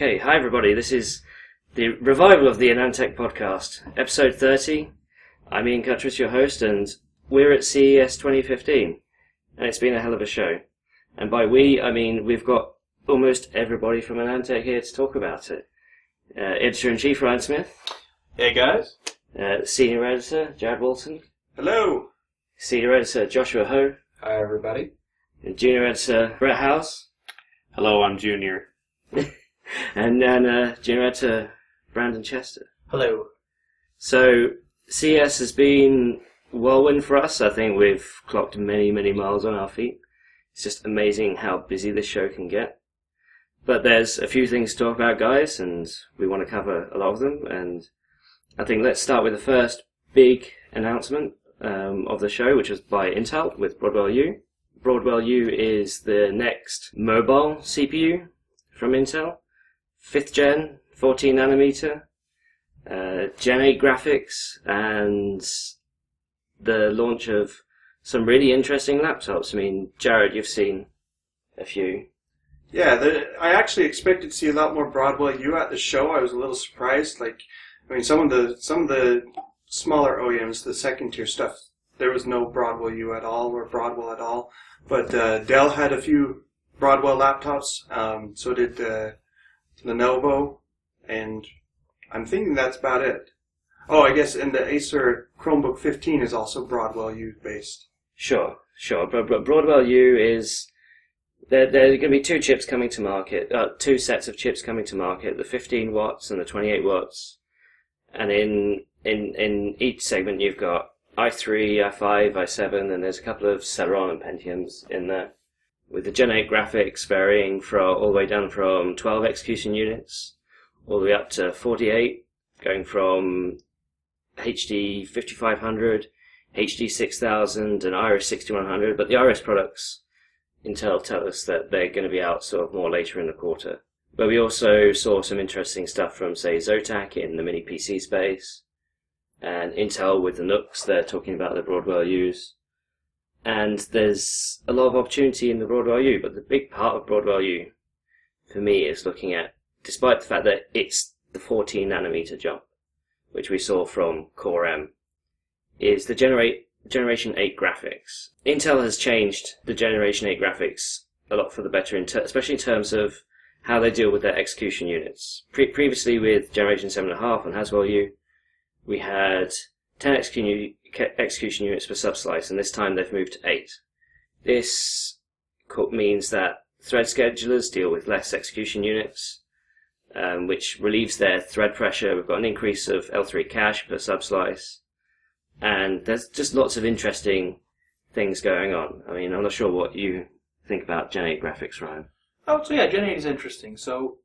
Okay, hi everybody. This is the revival of the AnandTech podcast, episode 30. I'm Ian Cutress, your host, and we're at CES 2015. And it's been a hell of a show. And by we, I mean we've got almost everybody from AnandTech here to talk about it. Uh, Editor-in-Chief Ryan Smith, Hey guys. uh, Senior Editor Jarred Walton, Hello. Senior Editor Joshua Ho, Hi everybody. and Junior Editor Brett Howse, Hello, I'm Junior. And then uh, Editor Brandon Chester. Hello. So CS has been a whirlwind for us. I think we've clocked many, many miles on our feet. It's just amazing how busy this show can get. But there's a few things to talk about, guys, and we want to cover a lot of them. And I think let's start with the first big announcement um, of the show, which was by Intel with Broadwell U. Broadwell U is the next mobile CPU from Intel, fifth gen, 14 nanometer, uh, Gen 8 graphics, and the launch of some really interesting laptops. I mean, Jarred, you've seen a few. Yeah, the, I actually expected to see a lot more Broadwell U at the show. I was a little surprised. Like, I mean, some of the some of the smaller OEMs, the second tier stuff, there was no Broadwell U at all or Broadwell at all. But uh, Dell had a few Broadwell laptops. Um, so did uh, Lenovo, and I'm thinking that's about it. Oh, I guess, and the Acer Chromebook 15 is also Broadwell U based. Sure, sure. But, Broadwell U is there. There are going to be two chips coming to market. Uh, two sets of chips coming to market: the 15 watts and the 28 watts. And in in in each segment, you've got i3, i5, i7, and there's a couple of Celeron and Pentiums in there, with the Gen 8 graphics varying from all the way down from 12 execution units all the way up to 48, going from HD 5500. HD 6000 and Iris 6100, but the Iris products, Intel tell us that they're going to be out sort of more later in the quarter. But we also saw some interesting stuff from, say, Zotac in the mini PC space, and Intel with the NUCs, they're talking about the Broadwell U's. And there's a lot of opportunity in the Broadwell U, but the big part of Broadwell U, for me, is looking at, despite the fact that it's the 14 nanometer jump, which we saw from Core M, is the generate Generation 8 graphics. Intel has changed the Generation 8 graphics a lot for the better, in ter- especially in terms of how they deal with their execution units. Pre- previously, with Generation 7.5 and Haswell U, we had 10 execution, units per subslice, and this time they've moved to 8. This means that thread schedulers deal with less execution units, um, which relieves their thread pressure. We've got an increase of L3 cache per subslice and there's just lots of interesting things going on. I mean, I'm not sure what you think about Gen 8 graphics, Ryan. Oh, so yeah, Gen 8 is interesting. So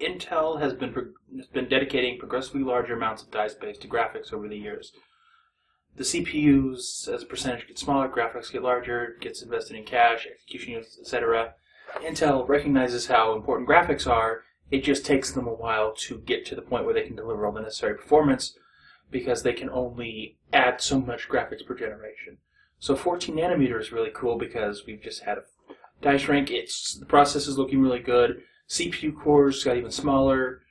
Intel has been has been dedicating progressively larger amounts of die space to graphics over the years. The CPUs, as a percentage, get smaller, graphics get larger, gets invested in cache, execution units, etc. Intel recognizes how important graphics are. It just takes them a while to get to the point where they can deliver all the necessary performance because they can only add so much graphics per generation. So 14 nanometer is really cool because we've just had a die shrink. It's the process is looking really good. CPU cores got even smaller,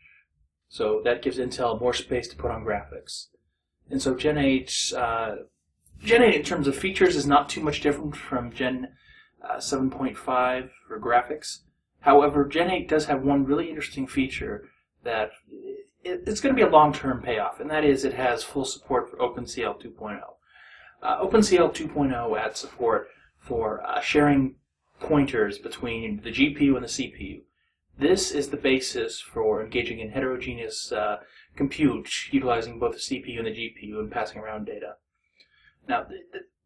so that gives Intel more space to put on graphics. And so Gen 8, uh, Gen 8 in terms of features is not too much different from Gen uh, 7.5 for graphics. However, Gen 8 does have one really interesting feature that it, it's going to be a long-term payoff, and that is it has full support for OpenCL 2.0. Uh, OpenCL 2.0 adds support for uh, sharing pointers between the GPU and the CPU. This is the basis for engaging in heterogeneous uh, compute, utilizing both the CPU and the GPU and passing around data. Now,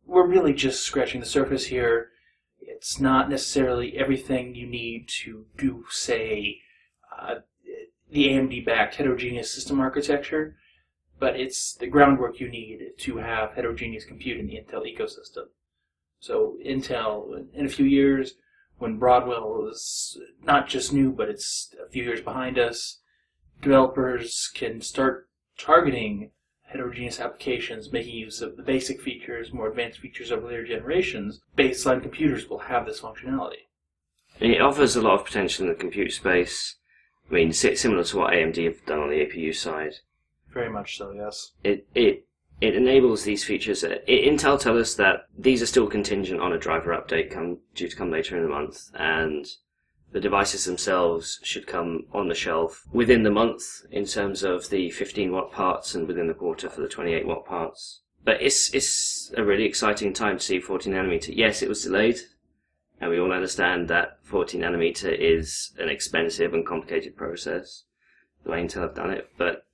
we're really just scratching the surface here. It's not necessarily everything you need to do, say, uh, the AMD-backed heterogeneous system architecture, but it's the groundwork you need to have heterogeneous compute in the Intel ecosystem. So Intel, in a few years, when Broadwell is not just new, but it's a few years behind us, developers can start targeting heterogeneous applications, making use of the basic features, more advanced features of later generations. Baseline computers will have this functionality. It offers a lot of potential in the compute space. I mean, similar to what AMD have done on the APU side. Very much so, yes. It it it enables these features. Intel tell us that these are still contingent on a driver update come due to come later in the month, and the devices themselves should come on the shelf within the month in terms of the 15 watt parts, and within the quarter for the 28 watt parts. But it's it's a really exciting time to see 14 nanometer. Yes, it was delayed, and we all understand that 14 nanometer is an expensive and complicated process. The way Intel have done it, but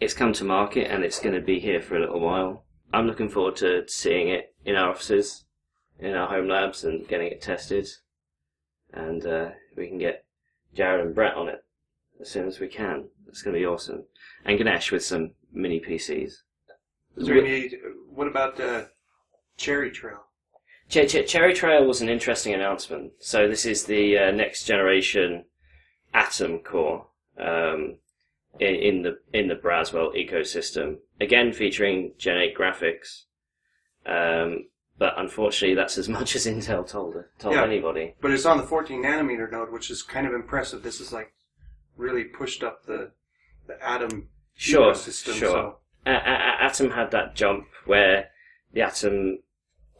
it's come to market and it's going to be here for a little while. I'm looking forward to seeing it in our offices, in our home labs, and getting it tested. And uh, we can get Jarred and Brett on it as soon as we can. It's going to be awesome. And Ganesh with some mini PCs. Is there any? What about uh, Cherry Trail? Ch- Ch- Cherry Trail was an interesting announcement. So this is the uh, next generation Atom core um, in, the in the Braswell ecosystem. Again, featuring Gen 8 graphics, um, but unfortunately, that's as much as Intel told told Yeah. anybody. But it's on the 14 nanometer node, which is kind of impressive. This is like really pushed up the the Atom Sure, ecosystem. sure. So Atom had that jump where the Atom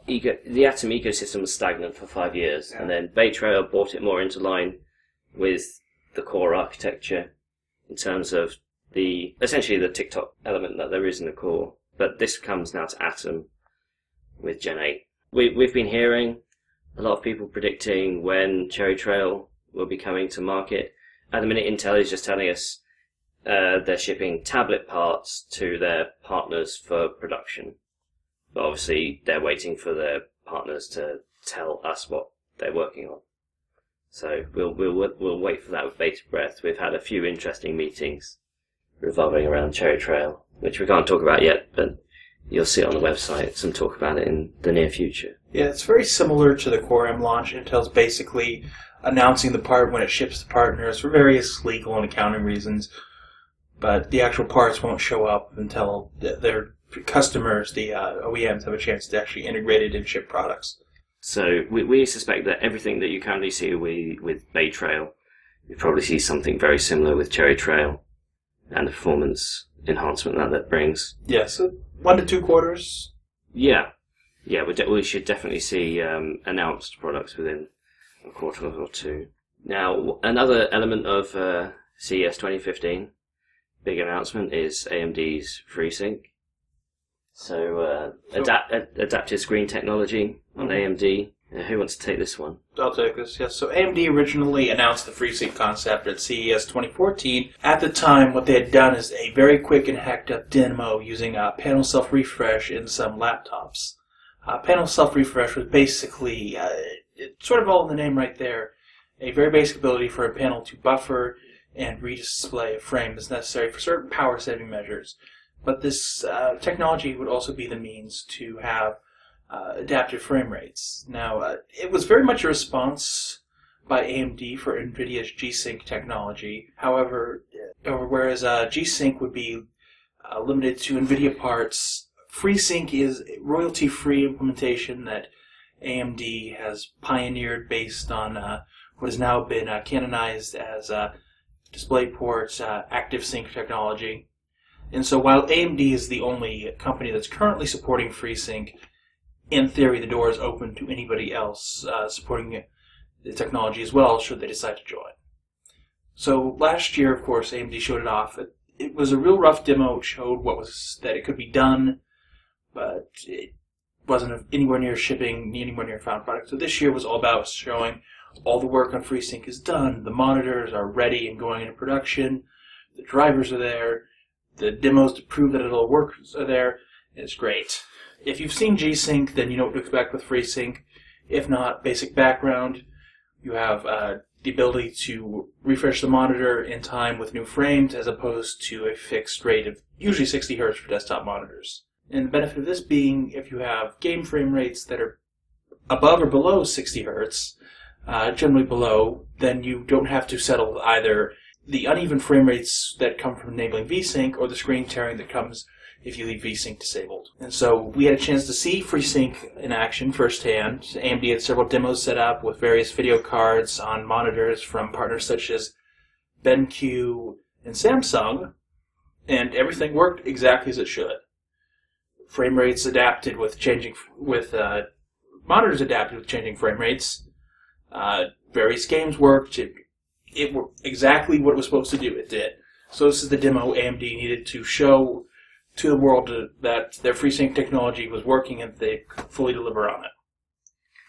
eco- the Atom ecosystem was stagnant for five years, and then Bay Trail brought it more into line with the core architecture in terms of the essentially the tick-tock element that there is in the core. But this comes now to Atom with Gen 8. We, we've been hearing a lot of people predicting when Cherry Trail will be coming to market. At the minute, Intel is just telling us uh, they're shipping tablet parts to their partners for production. But obviously, they're waiting for their partners to tell us what they're working on. So we'll we'll we'll wait for that with bated breath. We've had a few interesting meetings revolving around Cherry Trail, which we can't talk about yet, but you'll see it on the website. Some talk about it in the near future. Yeah, it's very similar to the Core M launch. Intel's basically announcing the part when it ships to partners for various legal and accounting reasons, but the actual parts won't show up until their customers, the uh, OEMs, have a chance to actually integrate it and ship products. So we, we suspect that everything that you currently see we, with Bay Trail, you probably see something very similar with Cherry Trail and the performance enhancement that that brings. Yeah, so one to two quarters. Yeah, yeah, we, de- we should definitely see um, announced products within a quarter or two. Now, another element of uh, CES 2015, big announcement is AMD's FreeSync. So, uh, So- adapt- ad- adaptive screen technology on AMD. Uh, who wants to take this one? I'll take this, yes. So AMD originally announced the FreeSync concept at CES 2014. At the time, what they had done is a very quick and hacked up demo using uh, panel self-refresh in some laptops. Uh, panel self-refresh was basically, uh, sort of all in the name right there, a very basic ability for a panel to buffer and redisplay a frame that's necessary for certain power-saving measures. But this uh, technology would also be the means to have uh, adaptive frame rates. Now, uh, it was very much a response by AMD for NVIDIA's G-Sync technology. However, uh, whereas uh, G-Sync would be uh, limited to NVIDIA parts, FreeSync is royalty-free implementation that AMD has pioneered based on uh, what has now been uh, canonized as uh, DisplayPort's uh, Active Sync technology. And so while AMD is the only company that's currently supporting FreeSync, in theory, the door is open to anybody else uh, supporting the technology as well, should they decide to join. So last year, of course, AMD showed it off. It, it was a real rough demo. It showed what was that it could be done, but it wasn't anywhere near shipping, anywhere near found product. So this year was all about showing all the work on FreeSync is done. The monitors are ready and going into production. The drivers are there. The demos to prove that it'll work are there. It's great. If you've seen G-Sync, then you know what to expect with FreeSync. If not, basic background. You have uh, the ability to refresh the monitor in time with new frames as opposed to a fixed rate of usually 60 Hz for desktop monitors. And the benefit of this being if you have game frame rates that are above or below 60 Hz, uh, generally below, then you don't have to settle either the uneven frame rates that come from enabling VSync or the screen tearing that comes if you leave VSync disabled. And so we had a chance to see FreeSync in action firsthand. AMD had several demos set up with various video cards on monitors from partners such as BenQ, and Samsung, and everything worked exactly as it should. Frame rates adapted with changing with uh, monitors adapted with changing frame rates. Uh, various games worked. It, it worked exactly what it was supposed to do. It did. So this is the demo AMD needed to show to the world that their FreeSync technology was working and they could fully deliver on it.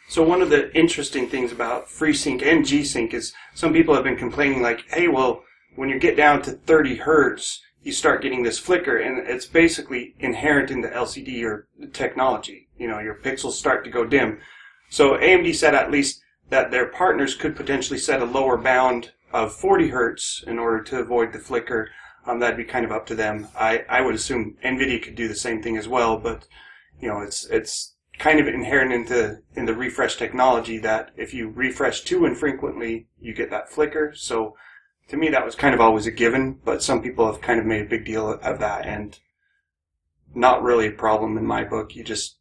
So one of the interesting things about FreeSync and G-Sync is some people have been complaining like, hey, well, when you get down to 30 hertz, you start getting this flicker, and it's basically inherent in the LCD or technology. You know, your pixels start to go dim. So AMD said at least that their partners could potentially set a lower bound of 40 hertz in order to avoid the flicker. Um, that'd be kind of up to them. I, I would assume NVIDIA could do the same thing as well, but you know, it's it's kind of inherent into in the refresh technology that if you refresh too infrequently, you get that flicker. So to me, that was kind of always a given, but some people have kind of made a big deal of that, and not really a problem in my book. You just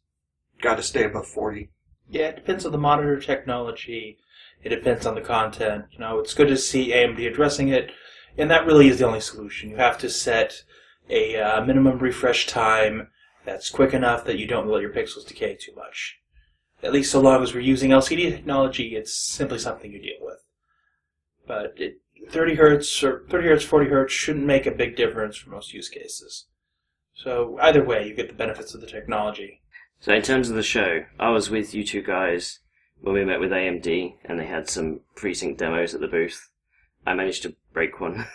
got to stay above 40. Yeah, it depends on the monitor technology. It depends on the content. You know, it's good to see AMD addressing it, and that really is the only solution. You have to set a uh, minimum refresh time that's quick enough that you don't let your pixels decay too much. At least so long as we're using LCD technology, it's simply something you deal with. But it, 30 hertz or 30 hertz, 40 hertz shouldn't make a big difference for most use cases. So either way, you get the benefits of the technology. So in terms of the show, I was with you two guys when we met with AMD, and they had some FreeSync demos at the booth. I managed to break one.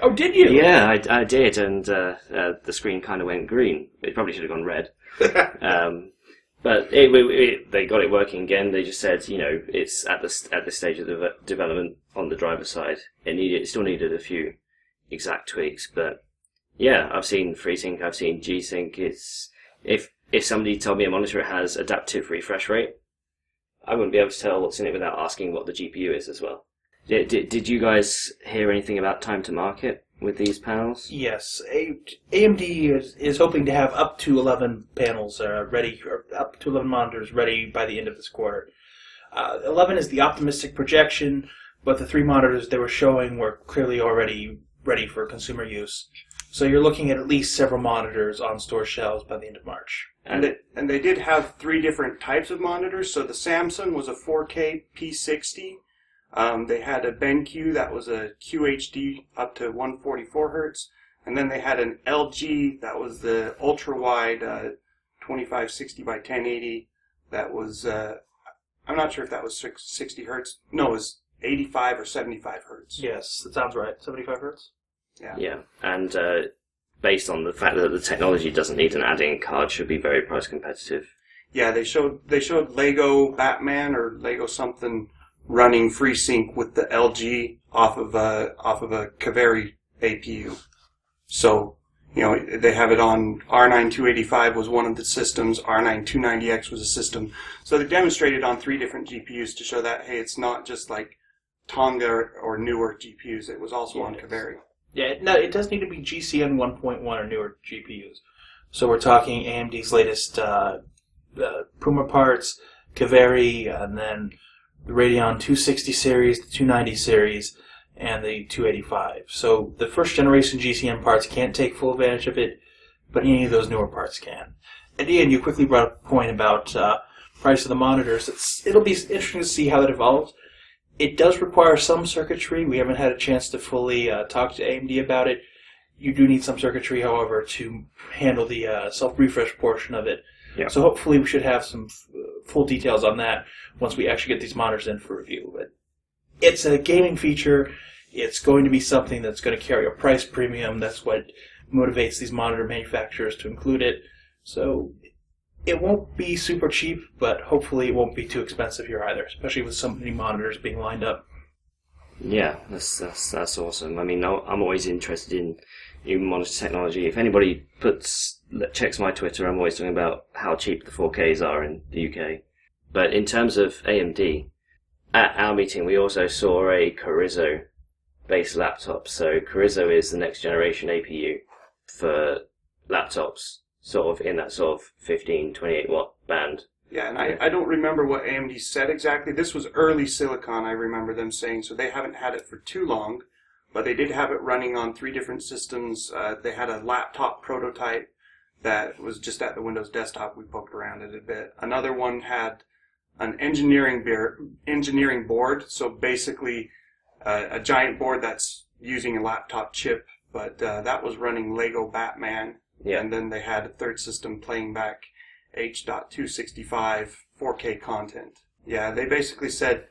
Oh, did you? yeah, I, I did, and uh, uh, the screen kind of went green. It probably should have gone red. um, but it, it, they got it working again. They just said, you know, it's at the at this stage of the development on the driver side. It needed, it still needed a few exact tweaks, but yeah, I've seen FreeSync, I've seen G-Sync. It's if if somebody told me a monitor has adaptive refresh rate, I wouldn't be able to tell what's in it without asking what the GPU is as well. Did, did, did you guys hear anything about time to market with these panels? Yes, AMD is, is hoping to have up to 11 panels uh, ready, or up to 11 monitors ready by the end of this quarter. Uh, 11 is the optimistic projection, but the three monitors they were showing were clearly already ready for consumer use. So you're looking at at least several monitors on store shelves by the end of March. And they, and they did have three different types of monitors. So the Samsung was a 4K P60. Um, they had a BenQ that was a QHD up to 144 hertz, and then they had an LG that was the ultra wide uh, 2560 by 1080. That was uh, I'm not sure if that was 60 hertz. No, it was 85 or 75 hertz. Yes, that sounds right. 75 hertz. Yeah. Yeah, and uh, based on the fact that the technology doesn't need an add-in card, should be very price competitive. Yeah, they showed they showed Lego Batman or Lego something running FreeSync with the LG off of a off of a Kaveri APU. So you know they have it on R9 285 was one of the systems. R9 290X was a system. So they demonstrated on three different GPUs to show that hey, it's not just like Tonga or newer GPUs. It was also on Kaveri. Yeah, no, it does need to be GCN 1.1 or newer GPUs. So we're talking AMD's latest uh, uh, Puma parts, Kaveri, and then the Radeon 260 series, the 290 series, and the 285. So the first generation GCN parts can't take full advantage of it, but any of those newer parts can. And Ian, you quickly brought up a point about uh, price of the monitors. It's, it'll be interesting to see how that evolves. It does require some circuitry. We haven't had a chance to fully uh, talk to AMD about it. You do need some circuitry, however, to handle the uh, self refresh portion of it. Yeah. So hopefully we should have some f- full details on that once we actually get these monitors in for review. But it's a gaming feature. It's going to be something that's going to carry a price premium. That's what motivates these monitor manufacturers to include it. So it won't be super cheap, but hopefully it won't be too expensive here either, especially with so many monitors being lined up. Yeah, that's that's that's awesome. I mean, I'm always interested in new monitor technology. If anybody puts checks my Twitter, I'm always talking about how cheap the 4Ks are in the UK. But in terms of AMD, at our meeting we also saw a Carrizo based laptop. So Carrizo is the next generation APU for laptops, sort of in that sort of 15, 28 watt band. Yeah, and I, I don't remember what AMD said exactly. This was early silicon, I remember them saying, so they haven't had it for too long. but they did have it running on three different systems. Uh, they had a laptop prototype that was just at the Windows desktop. We poked around it a bit. Another one had an engineering beer, engineering board, so basically uh, a giant board that's using a laptop chip, but uh, that was running Lego Batman. Yeah. And then they had a third system playing back H.265 4K content. Yeah, they basically said,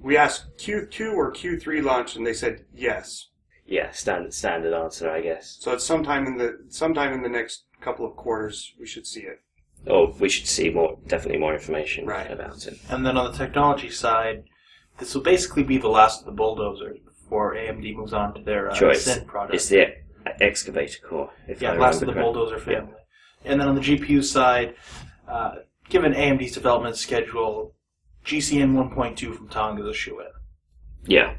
we asked Q2 or Q3 launch, and they said yes. Yeah, standard standard answer, I guess. So it's sometime in the sometime in the next couple of quarters we should see it. Oh, we should see more, definitely more information Right. about it. And then on the technology side, this will basically be the last of the bulldozers before AMD moves on to their uh, Choice. Zen product. It's the excavator core. If yeah, I last of the bulldozer family. And then on the GPU side, uh, given AMD's development schedule, GCN 1.2 from Tonga is a shoe in. Yeah.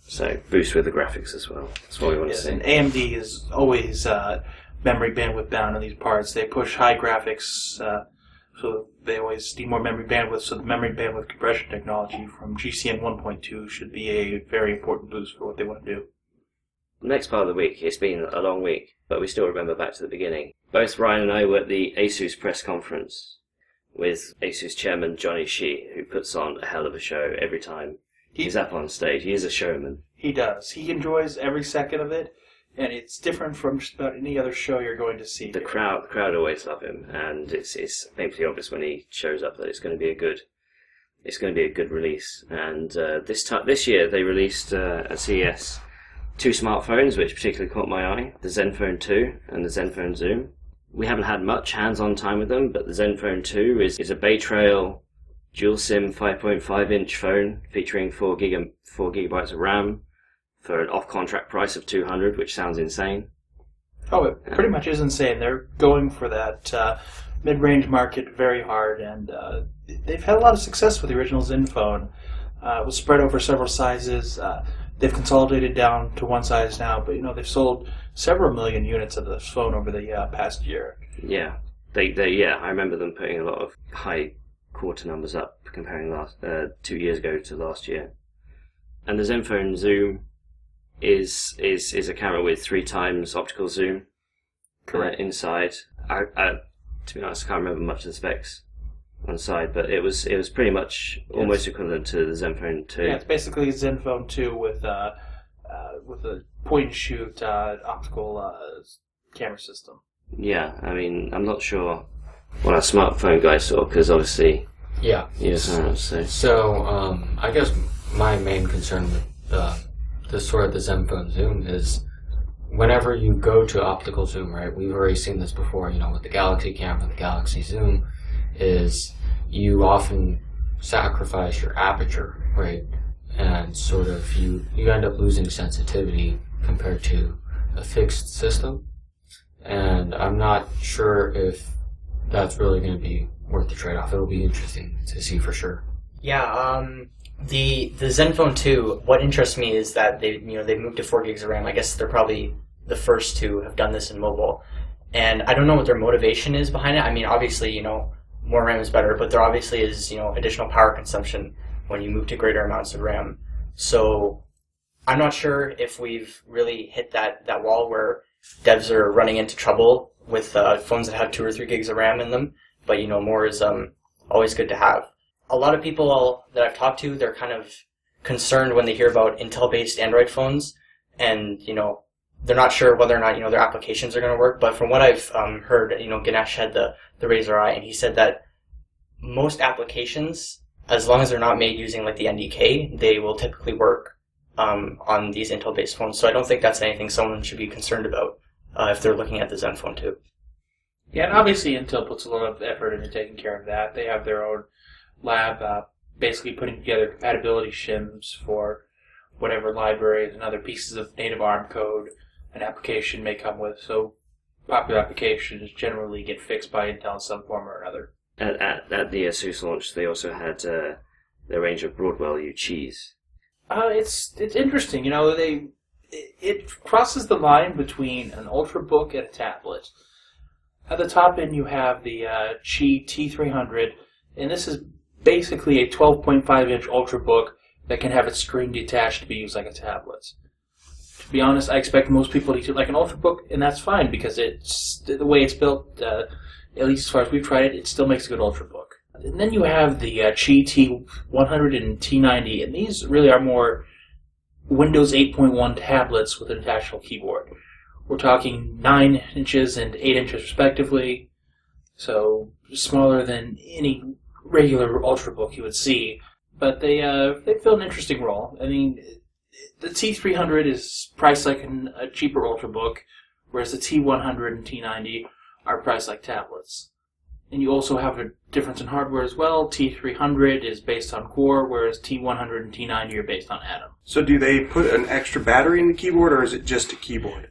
So boost with the graphics as well. That's what we want Yes, to and. AMD is always uh, memory bandwidth bound on these parts. They push high graphics, uh, so they always need more memory bandwidth. So the memory bandwidth compression technology from GCN 1.2 should be a very important boost for what they want to do. Next part of the week, it's been a long week, but we still remember back to the beginning. Both Ryan and I were at the ASUS press conference with ASUS chairman Jonney Shih, who puts on a hell of a show every time he's up on stage. He is a showman. He does. He enjoys every second of it, and it's different from just about any other show you're going to see. The crowd, the crowd always love him, and it's it's painfully obvious when he shows up that it's going to be a good, it's going to be a good release. And uh, this time, this year, they released uh, at CES two smartphones, which particularly caught my eye: the Zenfone 2 and the Zenfone Zoom. We haven't had much hands-on time with them, but the Zenfone 2 is, is a Bay Trail dual SIM 5.5 inch phone featuring 4 gig 4 gigabytes of RAM for an off-contract price of 200, which sounds insane. Oh, it pretty much is insane. They're going for that uh, mid-range market very hard, and uh, they've had a lot of success with the original Zenfone. Uh, it was spread over several sizes. Uh, they've consolidated down to one size now, but you know they've sold several million units of this phone over the uh, past year. Yeah, they they yeah, I remember them putting a lot of high quarter numbers up comparing last uh, two years ago to last year. And the Zenfone Zoom is is is a camera with three times optical zoom. Correct. Uh, inside, I, I to be honest, I can't remember much of the specs on the side, but it was it was pretty much almost equivalent to the Zenfone Two. Yeah, it's basically a Zenfone 2 with uh, uh, with a point and shoot uh, optical uh, camera system. Yeah, I mean, I'm not sure what our smartphone guy saw because obviously Yeah. he know. So So, um, I guess my main concern with uh, this sort of the Zenfone Zoom is whenever you go to optical zoom, right? We've already seen this before, you know, with the Galaxy camera, and the Galaxy Zoom, is you often sacrifice your aperture, right? And sort of you you end up losing sensitivity compared to a fixed system. And I'm not sure if that's really going to be worth the trade-off. It'll be interesting to see for sure. Yeah, um, the the Zenfone 2. What interests me is that they you know they moved to four gigs of RAM. I guess they're probably the first to have done this in mobile, and I don't know what their motivation is behind it. I mean, obviously, you know, more RAM is better, but there obviously is you know additional power consumption when you move to greater amounts of RAM. So I'm not sure if we've really hit that that wall where devs are running into trouble with uh, phones that have two or three gigs of RAM in them. But you know, more is um, always good to have a lot of people that I've talked to, they're kind of concerned when they hear about Intel-based Android phones, and you know, they're not sure whether or not you know their applications are going to work. But from what I've um, heard, you know, Ganesh had the the RAZR i, and he said that most applications, as long as they're not made using like the NDK, they will typically work um, on these Intel-based phones. So I don't think that's anything someone should be concerned about uh, if they're looking at the Zenfone 2. Yeah, and obviously Intel puts a lot of effort into taking care of that. They have their own lab, uh, basically putting together compatibility shims for whatever libraries and other pieces of native ARM code an application may come with. So popular applications generally get fixed by Intel in some form or another. at, at, at the ASUS launch, they also had uh, their range of Broadwell U Chis. Uh, it's it's interesting, you know. They it, it crosses the line between an ultrabook and a tablet. At the top end, you have the uh, Chi T300, and this is basically a 12.5 inch ultrabook that can have its screen detached to be used like a tablet. To be honest, I expect most people to use it like an ultrabook, and that's fine because it's the way it's built. Uh, at least as far as we've tried it, it still makes a good ultrabook. And then you have the uh, Chi T100 and T90, and these really are more Windows 8.1 tablets with an attachable keyboard. We're talking 9 inches and 8 inches respectively, so smaller than any regular ultrabook you would see. But they uh, they fill an interesting role. I mean, the T300 is priced like an, a cheaper ultrabook, whereas the T100 and T90 are priced like tablets. And you also have a difference in hardware as well. T300 is based on Core, whereas T100 and T90 are based on Atom. So do they put an extra battery in the keyboard, or is it just a keyboard?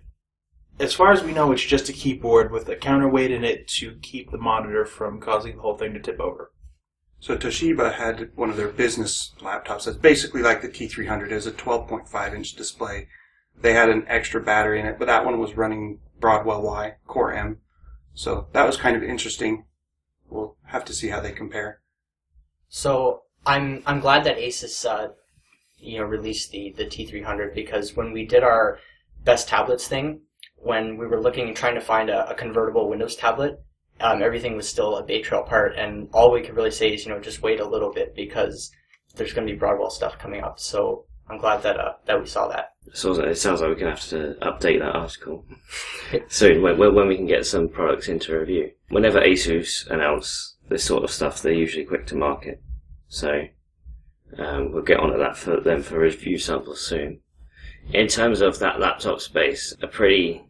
As far as we know, it's just a keyboard with a counterweight in it to keep the monitor from causing the whole thing to tip over. So Toshiba had one of their business laptops that's basically like the T300 is a 12.5 inch display. They had an extra battery in it, but that one was running Broadwell Y Core M. So that was kind of interesting. We'll have to see how they compare. So I'm I'm glad that Asus uh, you know released the the T300 because when we did our best tablets thing, when we were looking and trying to find a, a convertible Windows tablet, um, everything was still a Bay Trail part, and all we could really say is you know just wait a little bit because there's going to be Broadwell stuff coming up. So I'm glad that uh, that we saw that. So it sounds like we're going to have to update that article soon when, when, we can get some products into review. Whenever Asus announce this sort of stuff, they're usually quick to market. So um, we'll get on to that for them for review samples soon. In terms of that laptop space, a pretty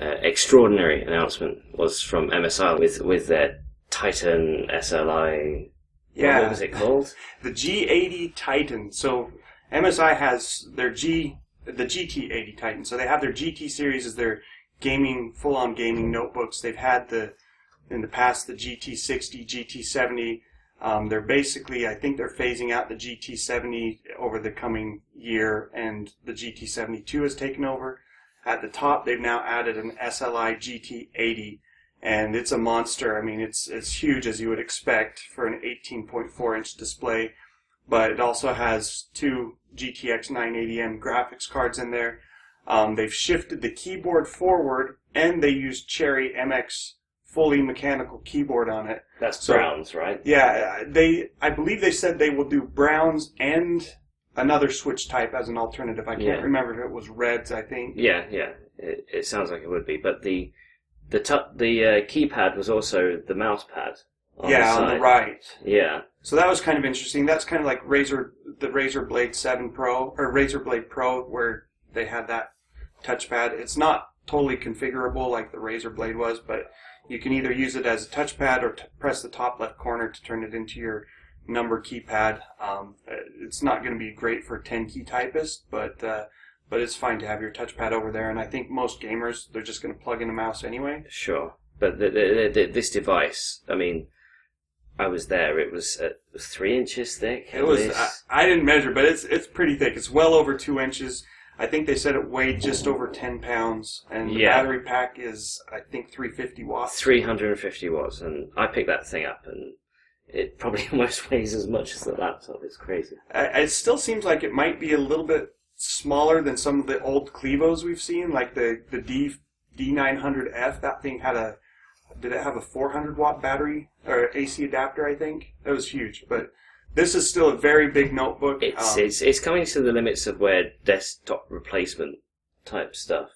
uh, extraordinary announcement was from MSI with with their Titan SLI. Yeah. What was it called? The G80 Titan. So MSI has their G, the GT80 Titan. So they have their GT series as their gaming, full-on gaming notebooks. They've had the, in the past, the GT60, GT70. Um, they're basically, I think they're phasing out the GT70 over the coming year, and the GT72 has taken over. At the top, they've now added an SLI GT80, and it's a monster. I mean, it's it's huge as you would expect for an 18.4 inch display, but it also has two GTX 980M graphics cards in there. Um, they've shifted the keyboard forward, and they use Cherry MX fully mechanical keyboard on it. That's So- Browns, right? Yeah, they I believe they said they will do browns and another switch type as an alternative. I can't Yeah. remember if it was reds. I think. Yeah, yeah. It, it sounds like it would be, but the the tu- the uh, keypad was also the mouse pad. On yeah, the on the right. Yeah, So that was kind of interesting. That's kind of like Razer, the Razer Blade 7 Pro, or Razer Blade Pro, where they had that touchpad. It's not totally configurable like the Razer Blade was, but you can either use it as a touchpad or t- press the top left corner to turn it into your number keypad. Um, it's not going to be great for 10 key typists, but uh, but it's fine to have your touchpad over there. And I think most gamers they're just going to plug in a mouse anyway. sure. But the, the, the, this device, I mean, I was there. It was uh, three inches thick. It was. I, I didn't measure, but it's it's pretty thick. It's well over two inches. I think they said it weighed just over ten pounds, and the Yeah. battery pack is I think three fifty watts. 350 watts, and I picked that thing up, and it probably almost weighs as much as the laptop. It's crazy. I- It still seems like it might be a little bit smaller than some of the old Clevos we've seen, like the the D D nine hundred F. That thing had a did it have a four hundred watt battery or AC adapter? I think it was huge, but this is still a very big notebook. It's Um, it's it's coming to the limits of where desktop replacement type stuff.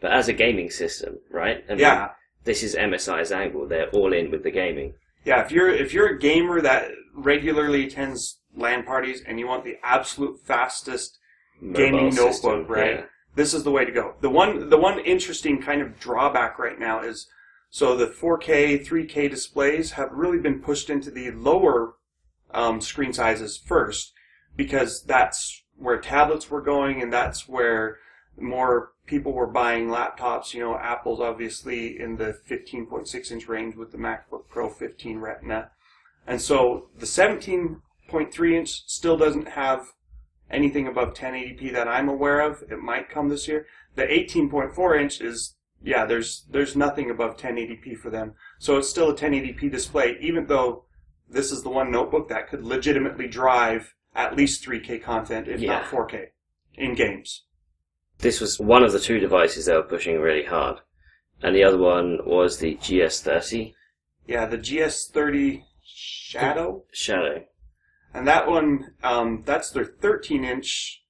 But as a gaming system, right? I mean, yeah. This is MSI's angle. They're all in with the gaming. Yeah, if you're if you're a gamer that regularly attends LAN parties and you want the absolute fastest, Gaming Mobile notebook, system, right? yeah. this is the way to go. The one the one interesting kind of drawback right now is so the 4K, 3K displays have really been pushed into the lower um, screen sizes first because that's where tablets were going and that's where more people were buying laptops. You know, Apple's obviously in the 15.6 inch range with the MacBook Pro 15 Retina. And so the 17.3 inch still doesn't have anything above 1080p that I'm aware of. It might come this year. The 18.4 inch is yeah, there's there's nothing above 1080p for them. So it's still a 1080p display, even though this is the one notebook that could legitimately drive at least 3K content, if Yeah. not 4K, in games. This was one of the two devices they were pushing really hard, and the other one was the GS30 Yeah, the GS30 Shadow, Shadow. and that one, um, that's their 13 inch,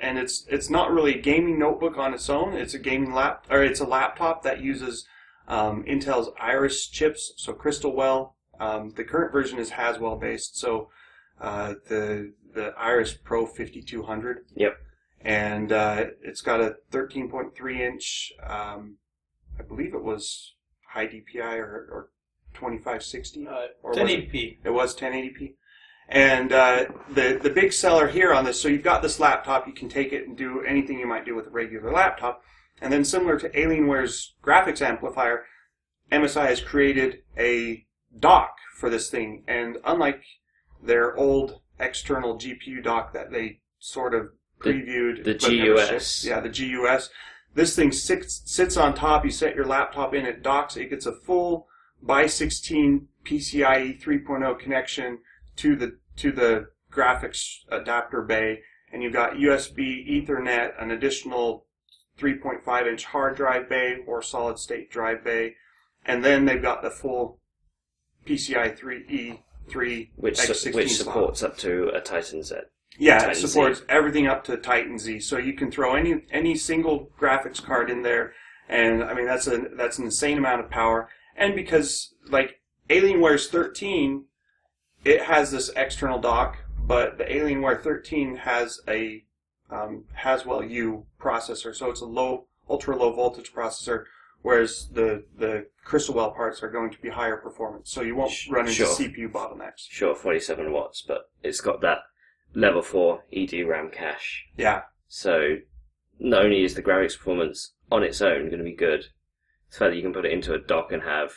and it's it's not really a gaming notebook on its own. It's a gaming lap, or it's a laptop that uses um, Intel's Iris chips, so Crystalwell. Um, the current version is Haswell based, so uh, the the Iris Pro 5200. Yep. And uh, it's got a 13.3 inch, um, I believe it was high DPI or, or 2560. Uh, Or it- 1080p. It was 1080p. And uh, the the big seller here on this, so you've got this laptop, you can take it and do anything you might do with a regular laptop. And then similar to Alienware's graphics amplifier, MSI has created a dock for this thing. And unlike their old external GPU dock that they sort of previewed, the never GUS. yeah, the GUS. This thing sits sits on top. You set your laptop in, it docks. It gets a full by 16 PCIe 3.0 connection to the to the graphics adapter bay, and you've got USB, Ethernet, an additional 3.5 inch hard drive bay or solid state drive bay, and then they've got the full PCI 3E 3 which X16 which slot. supports up to a Titan Z. Yeah, Titan it Z. supports everything up to Titan Z, so you can throw any any single graphics card in there, and I mean that's a that's an insane amount of power. And because like Alienware's 13, it has this external dock, but the Alienware 13 has a um, Haswell U processor, so it's a low ultra low voltage processor, whereas the the Crystalwell parts are going to be higher performance, so you won't run into sure. CPU bottlenecks. Sure, 47 watts, but it's got that level 4 EDRAM cache. Yeah, So not only is the graphics performance on its own going to be good, it's fact that you can put it into a dock and have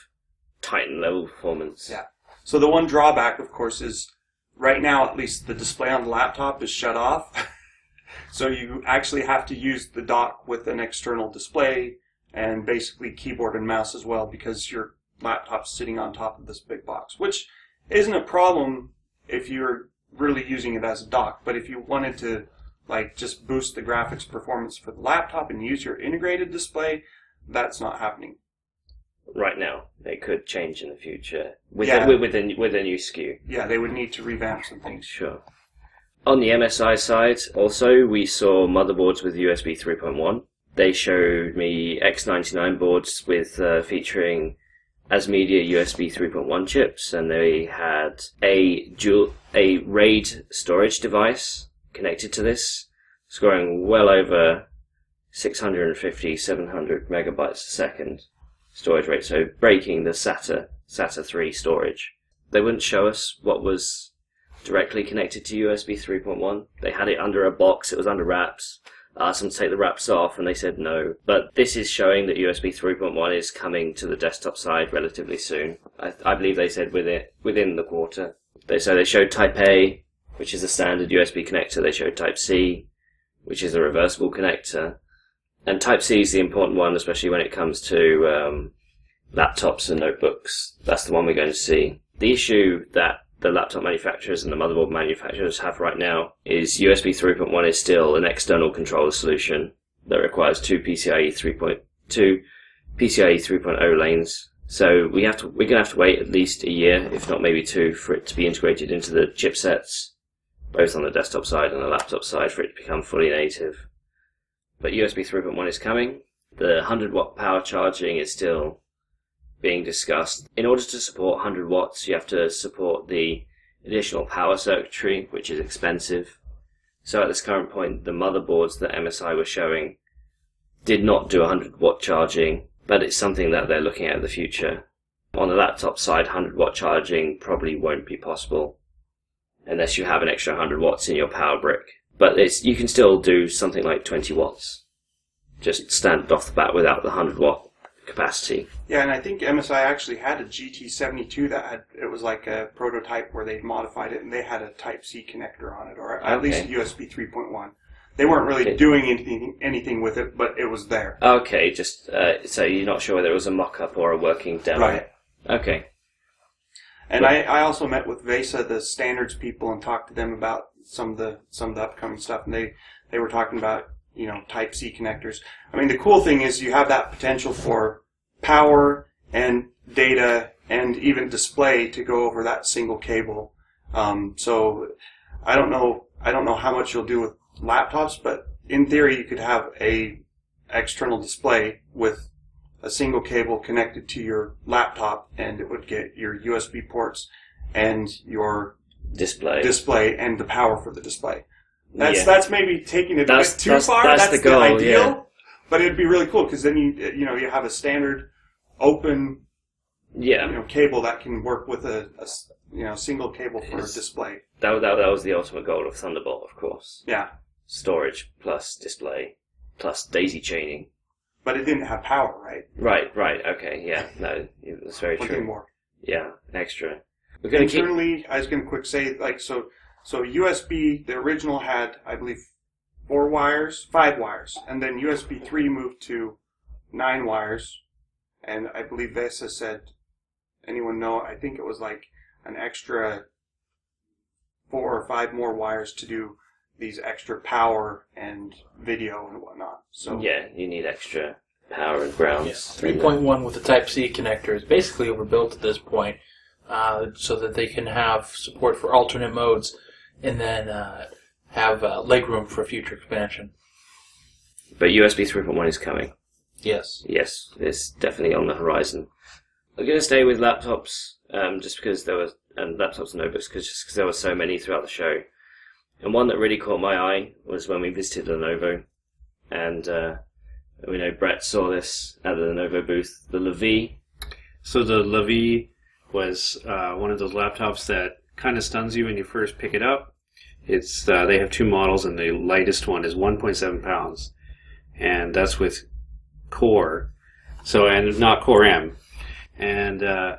Titan level performance. Yeah. So the one drawback, of course, is right now at least the display on the laptop is shut off. so you actually have to use the dock with an external display and basically keyboard and mouse as well because your laptop's sitting on top of this big box, which isn't a problem if you're really using it as a dock. But if you wanted to like just boost the graphics performance for the laptop and use your integrated display, that's not happening. Right now, they could change in the future with Yeah. a, with, with a with a new SKU. Yeah, they would need to revamp some things. Sure. On the MSI side, also we saw motherboards with USB 3.1. They showed me X99 boards with uh, featuring ASMedia USB 3.1 chips, and they had a dual a RAID storage device connected to this, scoring well over 650 700 megabytes a second storage rate, so breaking the SATA SATA 3 storage. They wouldn't show us what was directly connected to USB 3.1. They had it under a box, it was under wraps. Asked them to take the wraps off, and they said no. But this is showing that USB 3.1 is coming to the desktop side relatively soon. I, I believe they said within within the quarter. They so they showed Type A, which is a standard USB connector. They showed Type C, which is a reversible connector, and Type C is the important one, especially when it comes to um, laptops and notebooks. That's the one we're going to see. The issue that the laptop manufacturers and the motherboard manufacturers have right now is USB 3.1 is still an external controller solution that requires two PCIe 3.2 PCIe 3.0 lanes. So we have to we're going to have to wait at least a year, if not maybe two, for it to be integrated into the chipsets, both on the desktop side and the laptop side, for it to become fully native. But USB 3.1 is coming. The 100 watt power charging is still being discussed. In order to support 100 watts, you have to support the additional power circuitry, which is expensive. So at this current point, the motherboards that MSI were showing did not do 100 watt charging, but it's something that they're looking at in the future. On the laptop side, 100 watt charging probably won't be possible unless you have an extra 100 watts in your power brick. But you can still do something like 20 watts. Just stand off the bat without the 100 watt capacity. Yeah, and I think MSI actually had a GT72 that had it was like a prototype where they modified it and they had a Type C connector on it, or at least Okay. USB 3.1. They weren't really Okay. doing anything anything with it, but it was there. Okay, just uh, so you're not sure whether it was a mock-up or a working demo. Right. Okay. And I, I also met with VESA, the standards people, and talked to them about some of the some of the upcoming stuff. And they they were talking about you know, Type C connectors. I mean, the cool thing is you have that potential for power and data and even display to go over that single cable. Um, so I don't know. I don't know how much you'll do with laptops, but in theory, you could have a external display with a single cable connected to your laptop, and it would get your USB ports and your Display. display and the power for the display. That's Yeah. that's maybe taking it a bit too that's- far. that's That's, the goal, ideal, yeah. but it'd be really cool because then you you know you have a standard open yeah. you know cable that can work with a, a you know single cable for a display. That, that, that was the ultimate goal of Thunderbolt, of course. Yeah, Storage plus display plus daisy chaining. but it didn't have power, right? Right, right, okay, yeah, no, that's very true. more. Yeah, extra. We're going to keep. Internally, I was going to quick say like so. So USB, the original had I believe four wires, five wires, and then USB three moved to nine wires, and I believe VESA said, anyone know? I think it was like an extra four or five more wires to do these extra power and video and whatnot. So Yeah, you need extra power and grounds. Three point one with the Type C connector is basically overbuilt at this point, uh, so that they can have support for alternate modes, and then uh, have uh, legroom for future expansion. But USB 3.1 is coming. Yes. Yes, it's definitely on the horizon. I'm going to stay with laptops, um, just because there were and laptops and notebooks, cause, just because there were so many throughout the show. And one that really caught my eye was when we visited Lenovo, and uh, we know Brett saw this at the Lenovo booth, the Lavie. So the Lavie was uh, one of those laptops that kind of stuns you when you first pick it up. It's uh, they have two models, and the lightest one is 1.7 pounds, and that's with Core. So and not Core M, and uh,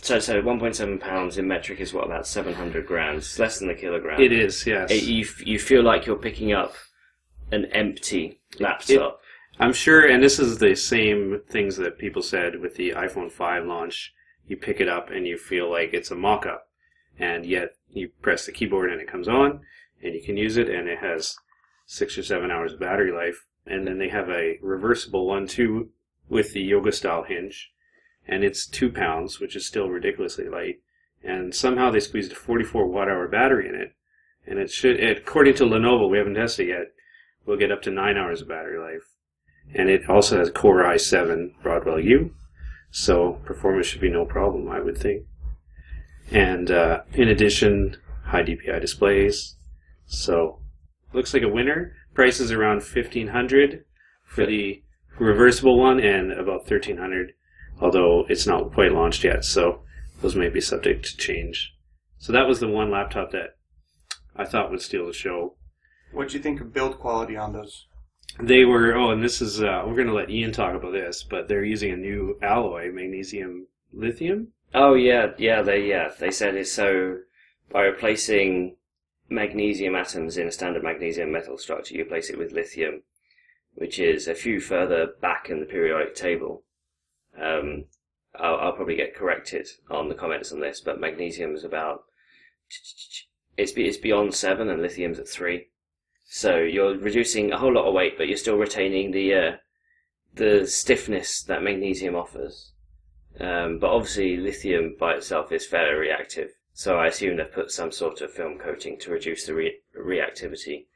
So, so 1.7 pounds in metric is what about 700 grams, less than a kilogram. it is yes. It- you f- you feel like you're picking up an empty laptop. I'm sure, and this is the same things that people said with the iPhone 5 launch. You pick it up and you feel like it's a mock up, and yet you press the keyboard and it comes on, and you can use it, and it has six or seven hours of battery life. And then they have a reversible one too with the yoga style hinge, and it's two pounds, which is still ridiculously light. And somehow they squeezed a 44 watt hour battery in it, and it should, according to Lenovo, we haven't tested yet, will get up to nine hours of battery life and it also has Core i7 Broadwell U, so performance should be no problem, I would think. And uh, in addition, high DPI displays. So looks like a winner. Price is around fifteen hundred for the reversible one, and about thirteen hundred, although it's not quite launched yet. So those may be subject to change. So that was the one laptop that I thought would steal the show. What do you think of build quality on those? They were oh, and this is uh, we're going to let Ian talk about this, but they're using a new alloy, magnesium lithium. Oh yeah, yeah. They yeah they said it's so by replacing magnesium atoms in a standard magnesium metal structure, you replace it with lithium, which is a few further back in the periodic table. Um, I'll, I'll probably get corrected on the comments on this, but magnesium is about it's it's beyond seven and lithium's at three. So you're reducing a whole lot of weight, but you're still retaining the uh, the stiffness that magnesium offers. Um, but obviously, lithium by itself is fairly reactive, so I assume they've put some sort of film coating to reduce the re- reactivity.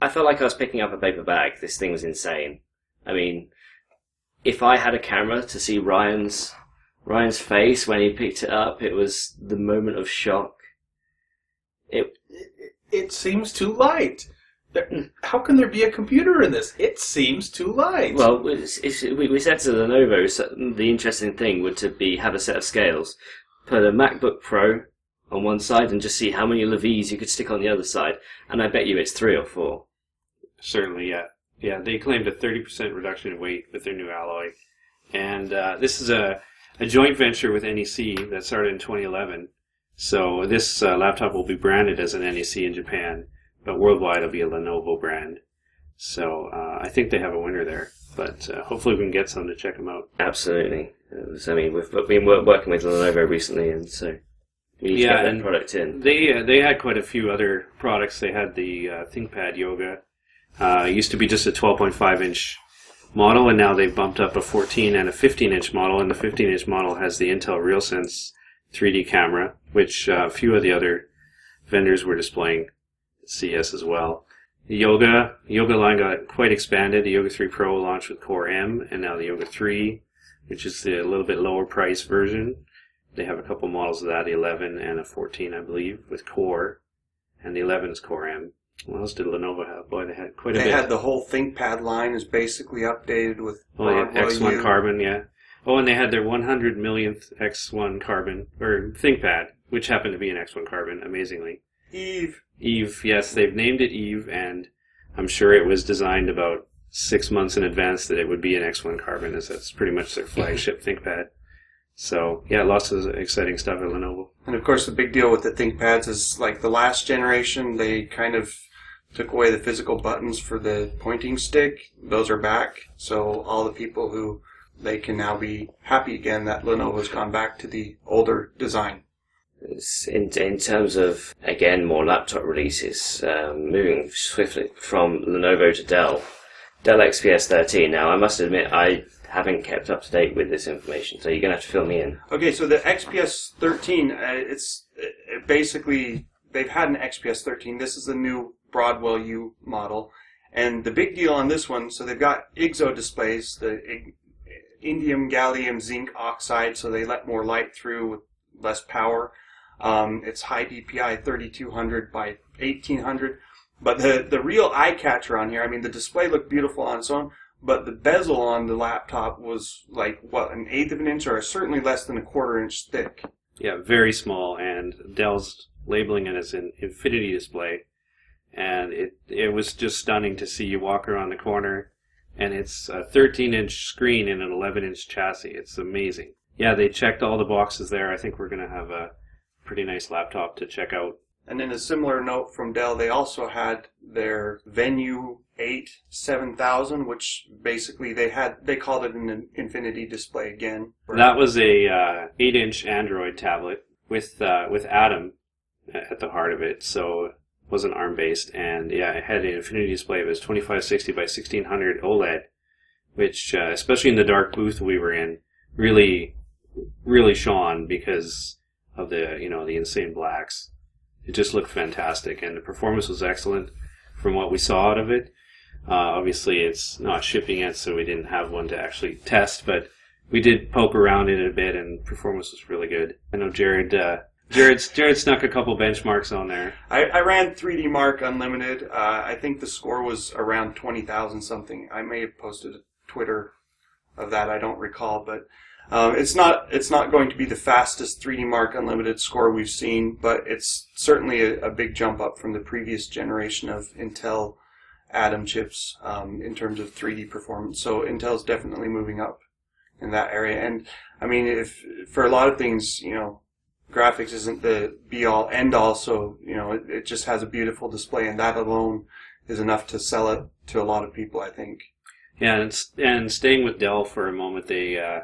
I felt like I was picking up a paper bag. This thing was insane. I mean, if I had a camera to see Ryan's Ryan's face when he picked it up, it was the moment of shock. It It seems too light. There, how can there be a computer in this? It seems too light. Well, it's, it's, we, we said to Lenovo, so the interesting thing would to be have a set of scales, put a MacBook Pro on one side, and just see how many Lavies you could stick on the other side. And I bet you it's three or four. Certainly, yeah, yeah. They claimed a thirty percent reduction in weight with their new alloy, and uh, this is a a joint venture with NEC that started in 2011. So this uh, laptop will be branded as an NEC in Japan, but worldwide it'll be a Lenovo brand. So uh, I think they have a winner there, but uh, hopefully we can get some to check them out. Absolutely. It was- I mean, we've been working with Lenovo recently, and so we need to Yeah, get that product in. They uh, they had quite a few other products. They had the uh, ThinkPad Yoga, Uh, it used to be just a 12.5 inch model, and now they've bumped up a 14 and a 15 inch model. And the 15 inch model has the Intel RealSense 3D camera, which uh, a few of the other vendors were displaying CES as well. The Yoga Yoga line got quite expanded. The Yoga 3 Pro launched with Core M, and now the Yoga 3, which is the little bit lower price version. They have a couple models of that, the 11 and a 14, I believe, with Core, and the 11 is Core M. What else did Lenovo have? Boy, they had quite a They bit. They had the whole ThinkPad line is basically updated with Oh, Broadwell X1 U. Carbon, yeah. Oh, and they had their 100 millionth X1 Carbon, or ThinkPad, which happened to be an X1 Carbon, amazingly. Eve. Eve, yes, they've named it Eve, and I'm sure it was designed about six months in advance that it would be an X1 Carbon, as that's pretty much their flagship ThinkPad. So, yeah, lots of exciting stuff at Lenovo. And of course, the big deal with the ThinkPads is like the last generation, they kind of took away the physical buttons for the pointing stick. Those are back. So all the people who they can now be happy again that Lenovo's gone back to the older design. In, in terms of, again, more laptop releases, um, moving swiftly from Lenovo to Dell, Dell XPS 13. Now, I must admit, I haven't kept up to date with this information, so you're to have to fill me in. Okay, so the XPS 13, uh, it's it, it basically they've had an XPS 13. This is the new Broadwell U model, and the big deal on this one, so they've got IGZO displays, the ig- indium gallium zinc oxide, so they let more light through with less power. Um, it's high DPI, 3200 by 1800. But the the real eye catcher on here, I mean, the display looked beautiful on its own, but the bezel on the laptop was like what an eighth of an inch, or certainly less than a quarter inch thick. Yeah, very small, and Dell's labeling it as an infinity display, and it it was just stunning to see you walk around the corner, and it's a 13 inch screen in an 11 inch chassis. It's amazing. Yeah, they checked all the boxes there. I think we're gonna have a pretty nice laptop to check out. And in a similar note from Dell, they also had their Venue 8 7000, which basically they had they called it an infinity display again. That was a uh, 8 inch Android tablet with uh, with Atom at the heart of it, so it wasn't ARM based, and yeah, it had an infinity display. It was 2560 by 1600 OLED, which uh, especially in the dark booth we were in, really really shone because of the you know the insane blacks. It just looked fantastic, and the performance was excellent from what we saw out of it. Uh, obviously, it's not shipping yet, so we didn't have one to actually test, but we did poke around in it a bit, and performance was really good. I know Jarred. Uh, Jarred, Jarred snuck a couple benchmarks on there. I, I ran 3D Mark Unlimited. Uh, I think the score was around 20,000 something. I may have posted a Twitter of that. I don't recall, but um, it's not it's not going to be the fastest 3D Mark Unlimited score we've seen, but it's certainly a, a big jump up from the previous generation of Intel Atom chips um, in terms of 3D performance. So Intel's definitely moving up in that area. And I mean, if for a lot of things, you know, graphics isn't the be all end all. So you know, it, it just has a beautiful display, and that alone is enough to sell it to a lot of people. I think. Yeah, and, and staying with Dell for a moment, they, uh,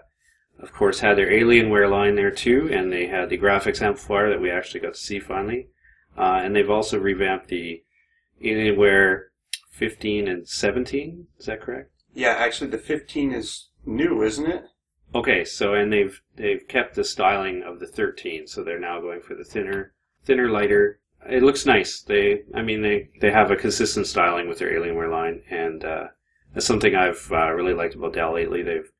of course, had their Alienware line there too, and they had the graphics amplifier that we actually got to see finally. Uh, and they've also revamped the Alienware 15 and 17. Is that correct? Yeah, actually, the 15 is new, isn't it? Okay, so and they've they've kept the styling of the 13, so they're now going for the thinner, thinner, lighter. It looks nice. They, I mean, they they have a consistent styling with their Alienware line, and uh, that's something I've uh, really liked about Dell lately. They've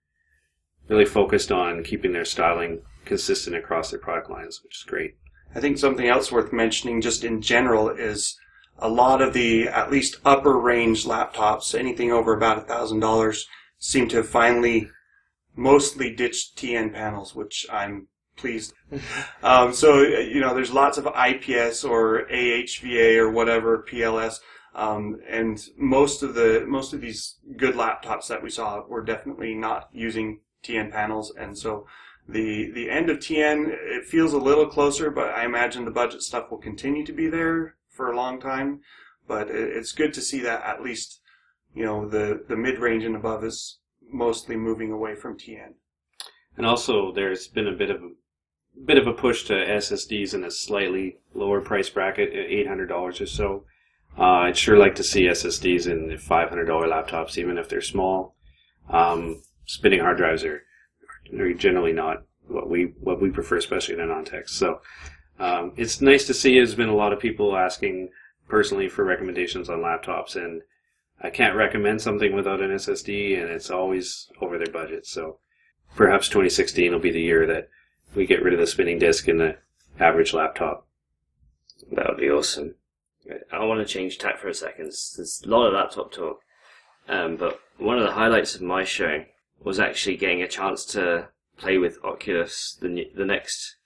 really focused on keeping their styling consistent across their product lines, which is great. I think something else worth mentioning, just in general, is a lot of the at least upper range laptops, anything over about a thousand dollars, seem to have finally mostly ditched TN panels, which I'm pleased. um, so you know, there's lots of IPS or AHVA or whatever PLS, um, and most of the most of these good laptops that we saw were definitely not using TN panels, and so the the end of TN it feels a little closer, but I imagine the budget stuff will continue to be there for a long time. But it, it's good to see that at least you know the the mid range and above is mostly moving away from TN. And also, there's been a bit of a bit of a push to SSDs in a slightly lower price bracket, eight hundred dollars or so. Uh, I'd sure like to see SSDs in the $500 laptops, even if they're small. Um, spinning hard drives are, are generally not what we what we prefer, especially in a non-text. So um, it's nice to see. There's been a lot of people asking personally for recommendations on laptops, and I can't recommend something without an SSD, and it's always over their budget. So perhaps 2016 will be the year that we get rid of the spinning disk in the average laptop. That would be awesome. I want to change tack for a second. There's a lot of laptop talk, um, but one of the highlights of my show was actually getting a chance to play with Oculus, the the next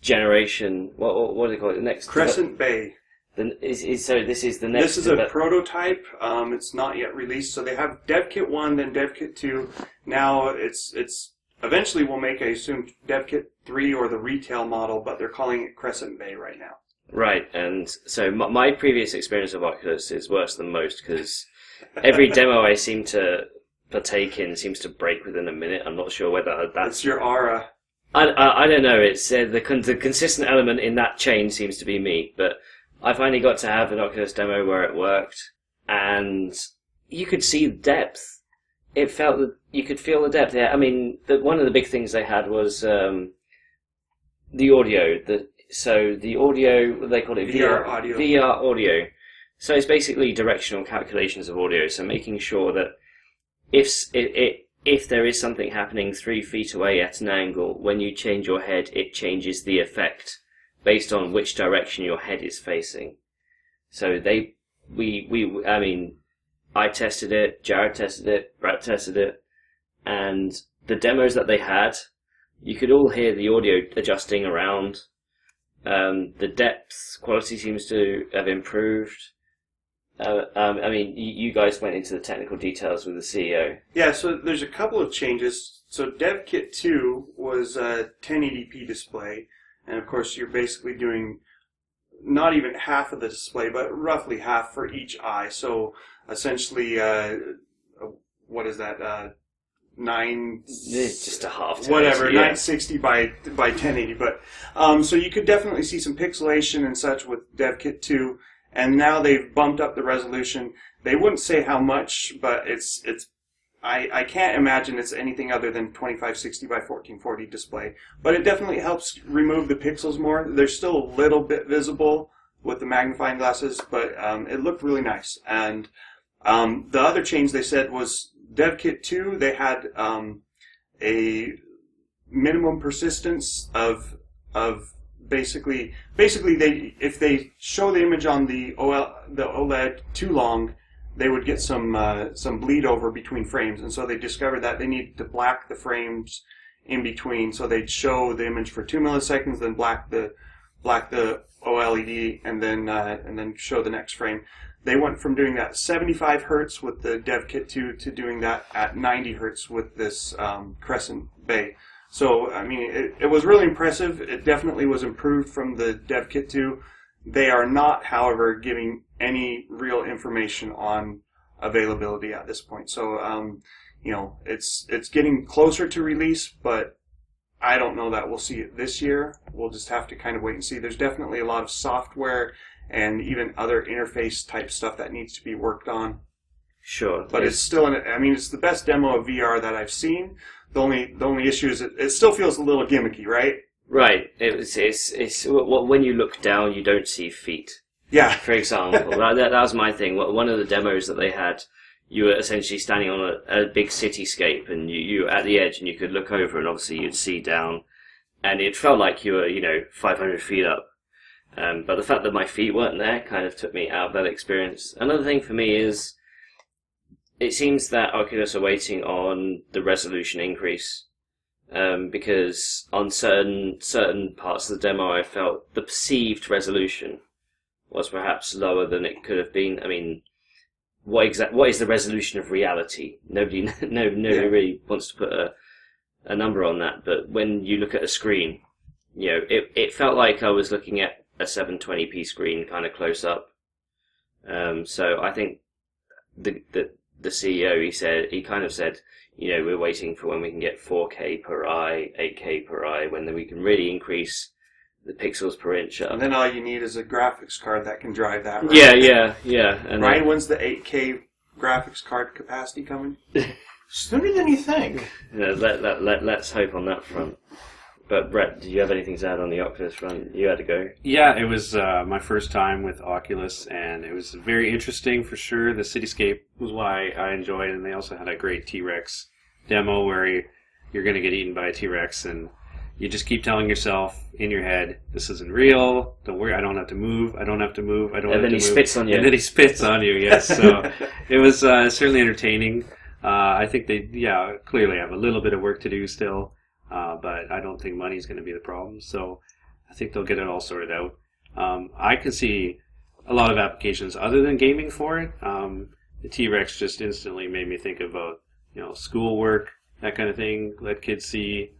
generation. What what, what do they call it? The next Crescent Bay. The, is, is so this is the next. This is a prototype. Um, it's not yet released, so they have DevKit one, then DevKit two. Now it's it's eventually we'll make, I assume, DevKit three or the retail model, but they're calling it Crescent Bay right now. Right, and so my, my previous experience of Oculus is worse than most because every demo I seem to partake in seems to break within a minute. I'm not sure whether that's That's your aura. I, I, I don't know. It's uh, the con- the consistent element in that chain seems to be me, but I finally got to have an Oculus demo where it worked, and you could see the depth. It felt that you could feel the depth. Yeah, I mean, the, one of the big things they had was um, the audio. The so the audio what they call it VR audio. VR audio. So it's basically directional calculations of audio. So making sure that if it, it if there is something happening three feet away at an angle, when you change your head, it changes the effect based on which direction your head is facing. So they, we, we, I mean, I tested it, Jarred tested it, Brett tested it, and the demos that they had, you could all hear the audio adjusting around. Um, the depth quality seems to have improved. Uh, um, I mean, you, you guys went into the technical details with the CEO. Yeah, so there's a couple of changes. So DevKit 2 was a 1080p display, and of course you're basically doing not even half of the display, but roughly half for each eye. So essentially, uh, what is that? Uh, nine just a half. whatever, yeah. 960 by by 1080. But um, so you could definitely see some pixelation and such with DevKit 2, and now they've bumped up the resolution. They wouldn't say how much, but it's it's. I, I can't imagine it's anything other than 2560 by 1440 display, but it definitely helps remove the pixels more. They're still a little bit visible with the magnifying glasses, but um, it looked really nice. And um, the other change they said was DevKit 2, they had um, a minimum persistence of of basically basically they if they show the image on the OL, the OLED too long, they would get some uh, some bleed over between frames, and so they discovered that they needed to black the frames in between. So they'd show the image for two milliseconds, then black the black the OLED, and then uh, and then show the next frame. They went from doing that 75 hertz with the DevKit 2 to doing that at 90 hertz with this um, Crescent Bay. So I mean, it, it was really impressive. It definitely was improved from the Dev Kit 2. They are not, however, giving any real information on availability at this point. So um, you know, it's it's getting closer to release, but I don't know that we'll see it this year. We'll just have to kind of wait and see. There's definitely a lot of software and even other interface type stuff that needs to be worked on. Sure, But it's still, an, I mean, it's the best demo of VR that I've seen. The only the only issue is it, it still feels a little gimmicky, right? right. It was, it's it's well, when you look down, you don't see feet. Yeah, For example, that, that, that was my thing. One one of the demos that they had, you were essentially standing on a, a big cityscape, and you, you were at the edge, and you could look over, and obviously you'd see down, and it felt like you were, you know, 500 feet up. Um, but the fact that my feet weren't there kind of took me out of that experience. Another thing for me is, it seems that Oculus are waiting on the resolution increase. Um, because on certain certain parts of the demo, I felt the perceived resolution was perhaps lower than it could have been. I mean, what exact what is the resolution of reality? Nobody no nobody Yeah. really wants to put a a number on that. But when you look at a screen, you know, it it felt like I was looking at a 720p screen kind of close up. Um, so I think the the the CEO he said he kind of said, you know, we're waiting for when we can get 4K per eye, 8K per eye, when then we can really increase the pixels per inch up. And then all you need is a graphics card that can drive that. Right? yeah, yeah, yeah. And Ryan, then- when's the 8K graphics card capacity coming? Sooner than you think. Yeah, let, let, let, let's hope on that front. But Brett, do you have anything to add on the Oculus front? You had to go. Yeah, it was uh, my first time with Oculus, and it was very interesting for sure. The cityscape was why I enjoyed, and they also had a great T Rex demo where you, you're going to get eaten by a T Rex, and you just keep telling yourself in your head, "This isn't real. Don't worry. I don't have to move. I don't have to move. I don't And have then to he move." spits on you. And then he spits on you. Yes. So it was uh, certainly entertaining. Uh, I think they, yeah, clearly have a little bit of work to do still, uh, but I don't think money is going to be the problem. So I think they'll get it all sorted out. Um, I can see a lot of applications other than gaming for it. Um, the T Rex just instantly made me think about you know schoolwork, that kind of thing. Let kids see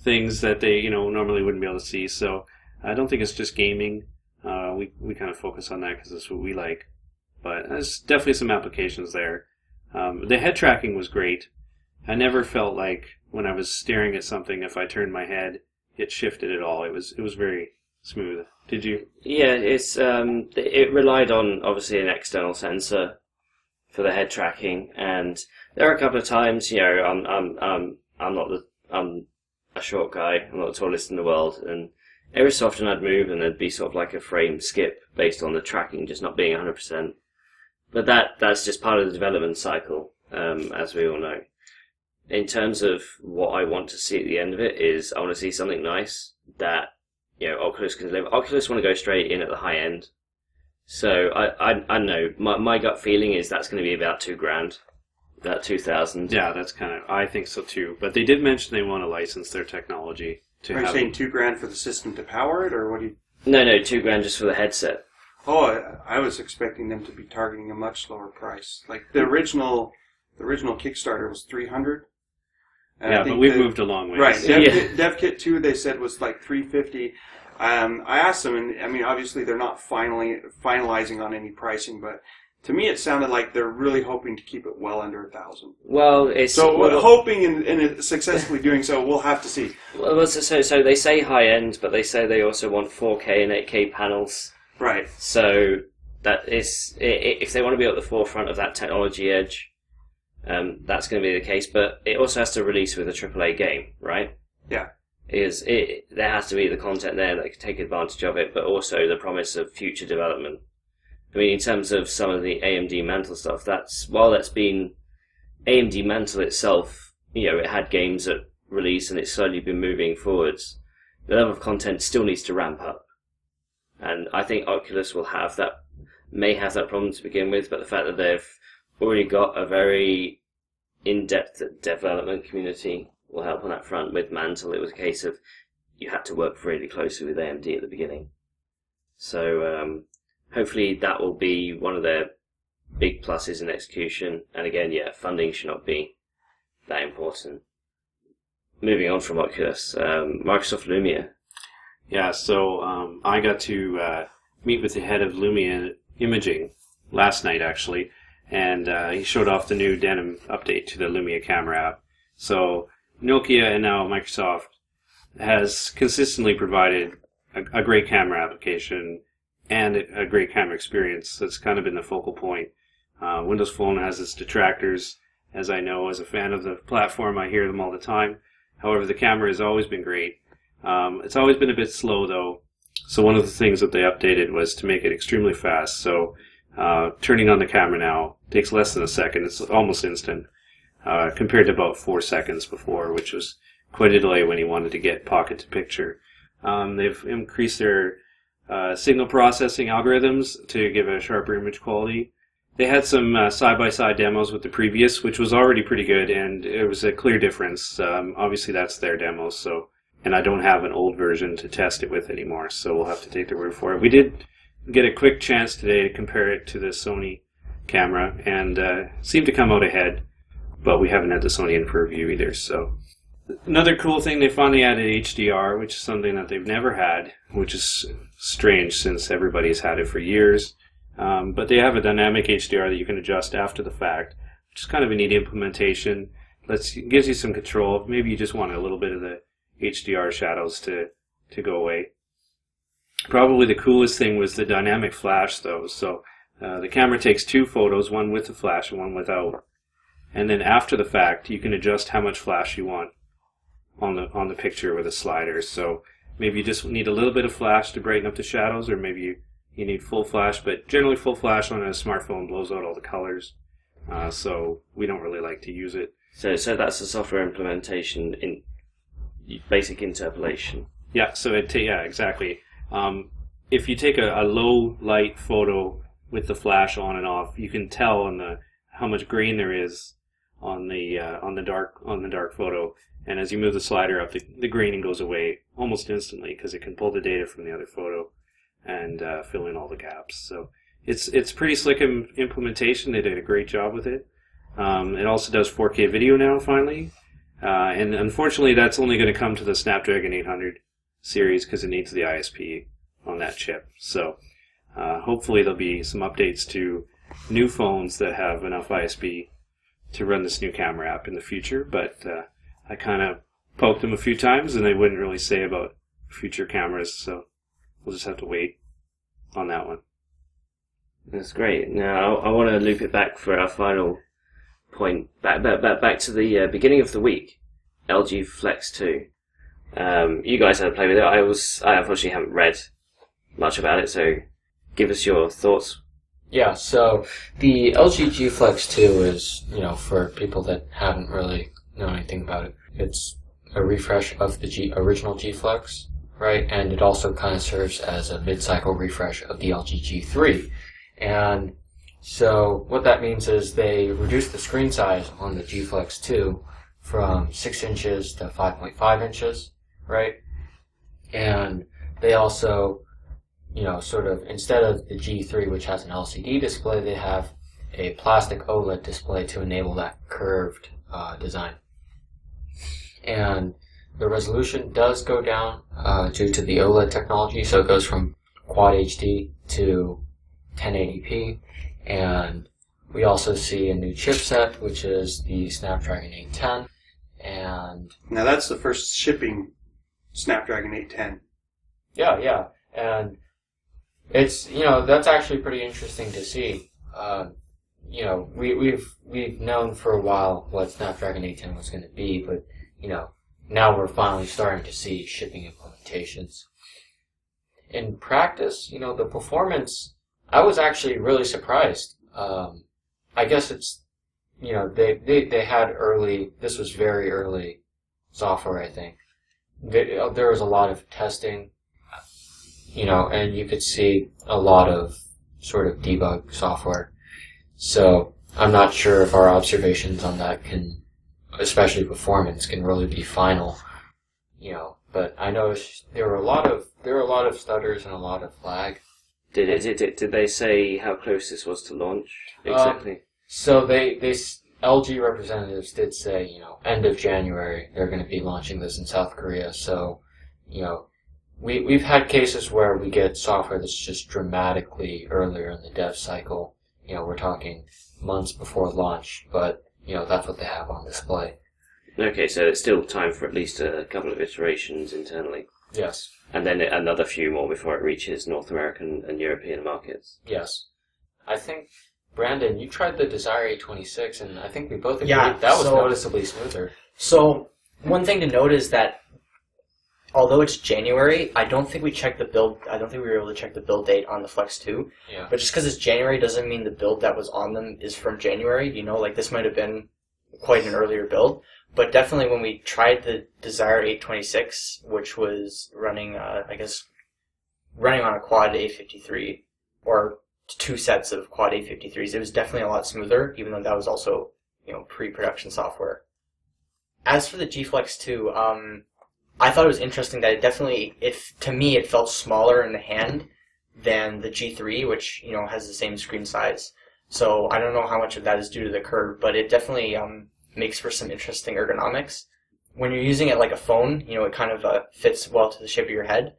things that they you know normally wouldn't be able to see. So I don't think it's just gaming. Uh, we we kind of focus on that because that's what we like. But there's definitely some applications there. Um, the head tracking was great. I never felt like when I was staring at something, if I turned my head, it shifted at all. It was it was very smooth. Did you? Yeah, it's um, it relied on obviously an external sensor for the head tracking, and there are a couple of times, you know, I'm I'm I'm I'm not the I'm a short guy. I'm not the tallest in the world, and every so often I'd move and there'd be sort of like a frame skip based on the tracking just not being 100. percent But that that's just part of the development cycle, um, as we all know. In terms of what I want to see at the end of it is, I want to see something nice that you know, Oculus can deliver. Oculus want to go straight in at the high end. So I, I, I don't know. My, my gut feeling is that's going to be about two grand, about two thousand. Yeah, that's kind of. I think so too. But they did mention they want to license their technology to Are you have. saying two grand for the system to power it, or what do you? No, no, two grand just for the headset. Oh, I, I was expecting them to be targeting a much lower price. Like the original, the original Kickstarter was three hundred. Yeah, but we've moved a long way. Right, Yeah. DevKit, DevKit two they said was like three fifty. Um, I asked them, and I mean, obviously they're not finally finalizing on any pricing, but to me it sounded like they're really hoping to keep it well under a thousand. Well, it's So well, hoping and, and successfully doing so, we'll have to see. well, so, so so they say high end, but they say they also want 4K and 8K panels. Right. So that is i- i- if they want to be at the forefront of that technology edge, um, that's going to be the case. But it also has to release with a AAA game, right? Yeah. Is it? There has to be the content there that can take advantage of it, but also the promise of future development. I mean, in terms of some of the AMD Mantle stuff, that's while that's been AMD Mantle itself, you know, it had games at release and it's slowly been moving forwards. The level of content still needs to ramp up, and I think Oculus will have that, may have that problem to begin with. But the fact that they've already got a very in-depth development community will help on that front. With Mantle, it was a case of you had to work really closely with AMD at the beginning. So um, hopefully that will be one of their big pluses in execution. And again, yeah, funding should not be that important. Moving on from Oculus, um, Microsoft Lumia. Yeah, so um, I got to uh, meet with the head of Lumia Imaging last night, actually, and uh, he showed off the new Denim update to the Lumia camera app. So Nokia and now Microsoft has consistently provided a, a great camera application and a great camera experience. That's kind of been the focal point. Uh, Windows Phone has its detractors, as I know as a fan of the platform. I hear them all the time. However, the camera has always been great. Um, it's always been a bit slow though. So one of the things that they updated was to make it extremely fast. So uh, turning on the camera now takes less than a second. It's almost instant uh, compared to about four seconds before, which was quite a delay when you wanted to get pocket to picture. Um, they've increased their uh, signal processing algorithms to give a sharper image quality. They had some uh, side-by-side demos with the previous, which was already pretty good, and it was a clear difference. Um, obviously, that's their demos, so and I don't have an old version to test it with anymore, so we'll have to take their word for it. We did get a quick chance today to compare it to the Sony camera, and uh, seemed to come out ahead, but we haven't had the Sony in for review either. So another cool thing, they finally added HDR, which is something that they've never had, which is strange since everybody's had it for years. Um, but they have a dynamic HDR that you can adjust after the fact, which is kind of a neat implementation. Lets gives you some control. Maybe you just want a little bit of the HDR shadows to to go away. Probably the coolest thing was the dynamic flash, though. So uh, the camera takes two photos, one with the flash and one without, and then after the fact, you can adjust how much flash you want on the on the picture with a slider. So maybe you just need a little bit of flash to brighten up the shadows, or maybe you, you need full flash. But generally, full flash on a smartphone blows out all the colors. Uh, so we don't really like to use it. So, so that's a software implementation in basic interpolation. Yeah, so it yeah, exactly. Um, if you take a, a low light photo with the flash on and off, you can tell on the how much green there is on the uh, on the dark on the dark photo. And as you move the slider up, the, the goes away almost instantly because it can pull the data from the other photo and uh, fill in all the gaps. So it's it's pretty slick Im- implementation. They did a great job with it. Um, it also does 4K video now, finally. Uh, and unfortunately, that's only going to come to the Snapdragon 800 series because it needs the ISP on that chip. So uh, hopefully there'll be some updates to new phones that have enough ISP to run this new camera app in the future. But uh, I kind of poked them a few times and they wouldn't really say about future cameras. So we'll just have to wait on that one. That's great. Now I, want to loop it back for our final point. Back back back, back to the uh, beginning of the week. LG Flex Two. Um, you guys had a play with it. I was I unfortunately haven't read much about it, so give us your thoughts. Yeah, so the LG G Flex 2 is, you know, for people that haven't really known anything about it, it's a refresh of the G, original G Flex, right? And it also kind of serves as a mid-cycle refresh of the LG G3. And so what that means is they reduced the screen size on the G Flex 2 from 6 inches to 5.5 inches, right? And they also you know, sort of instead of the G3, which has an LCD display, they have a plastic OLED display to enable that curved uh, design. And the resolution does go down uh, due to the OLED technology, so it goes from Quad HD to 1080p. And we also see a new chipset, which is the Snapdragon 810. And Now that's the first shipping Snapdragon 810. Yeah, yeah, and it's you know that's actually pretty interesting to see. Uh, you know, we, we've we've known for a while what Snapdragon 810 was going to be, but you know now we're finally starting to see shipping implementations. In practice, you know, the performance, I was actually really surprised. Um, I guess it's, you know, they, they, they had early, this was very early software, I think. There, there was a lot of testing you know, and you could see a lot of sort of debug software. So I'm not sure if our observations on that can, especially performance, can really be final. You know, but I noticed there were a lot of there were a lot of stutters and a lot of lag. Did it? Did, it, did they say how close this was to launch Um, exactly? So they they LG representatives did say you know end of January they're going to be launching this in South Korea. So you know we we've had cases where we get software that's just dramatically earlier in the dev cycle. You know we're talking months before launch, but you know that's what they have on display. okay, so it's still time for at least a couple of iterations internally, Yes. and then another few more before it reaches North American and European markets. Yes. I think Brandon, you tried the Desire 826, and I think we both agreed Yeah, that was so- noticeably smoother. So one thing to note is that although it's January, I don't think we checked the build. I don't think we were able to check the build date on the Flex Two. Yeah. But just because it's January doesn't mean the build that was on them is from January. You know, like this might have been quite an earlier build. But definitely when we tried the Desire 826, which was running, uh, I guess, running on a quad A53 or two sets of quad A53s, it was definitely a lot smoother, even though that was also, you know, pre-production software. As for the G Flex 2, um, I thought it was interesting that it definitely, if to me, it felt smaller in the hand than the G3, which you know has the same screen size. So I don't know how much of that is due to the curve, but it definitely um, makes for some interesting ergonomics. When you're using it like a phone, you know, it kind of uh, fits well to the shape of your head.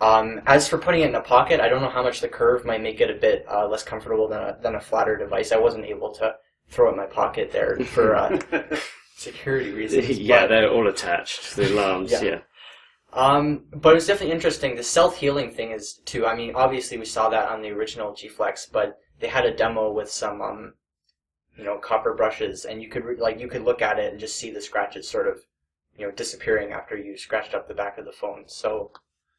Um, as for putting it in a pocket, I don't know how much the curve might make it a bit uh, less comfortable than a, than a flatter device. I wasn't able to throw it in my pocket there for uh, security reasons. yeah, but- they're all attached. The alarms. Yeah. yeah. Um, but it was definitely interesting. The self healing thing is too. I mean, obviously we saw that on the original G Flex, but they had a demo with some, um, you know, copper brushes, and you could re- like you could look at it and just see the scratches sort of, you know, disappearing after you scratched up the back of the phone. So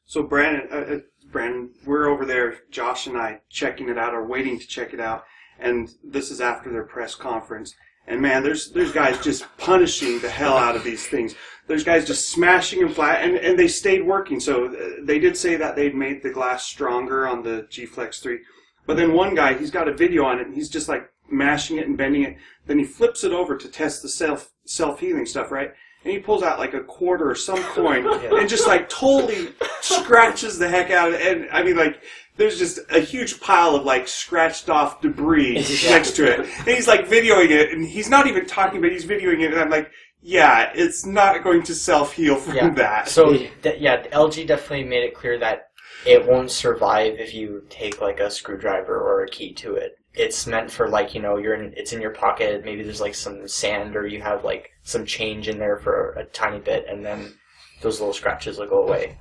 So Brandon, uh, uh, Brandon, we're over there, Josh and I, checking it out or waiting to check it out, and this is after their press conference. And man, there's there's guys just punishing the hell out of these things. There's guys just smashing them flat, and, and they stayed working. So uh, they did say that they'd made the glass stronger on the G Flex 3. But then one guy, he's got a video on it, and he's just like mashing it and bending it. Then he flips it over to test the self self healing stuff, right? And he pulls out like a quarter or some coin, and just like totally scratches the heck out of it. And I mean, like, there's just a huge pile of like scratched off debris next to it. And he's like videoing it, and he's not even talking, but he's videoing it. And I'm like, yeah, it's not going to self heal from Yeah. that. So th- yeah, LG definitely made it clear that it won't survive if you take like a screwdriver or a key to it. It's meant for like you know you're in it's in your pocket. Maybe there's like some sand or you have like some change in there for a tiny bit, and then those little scratches will go away.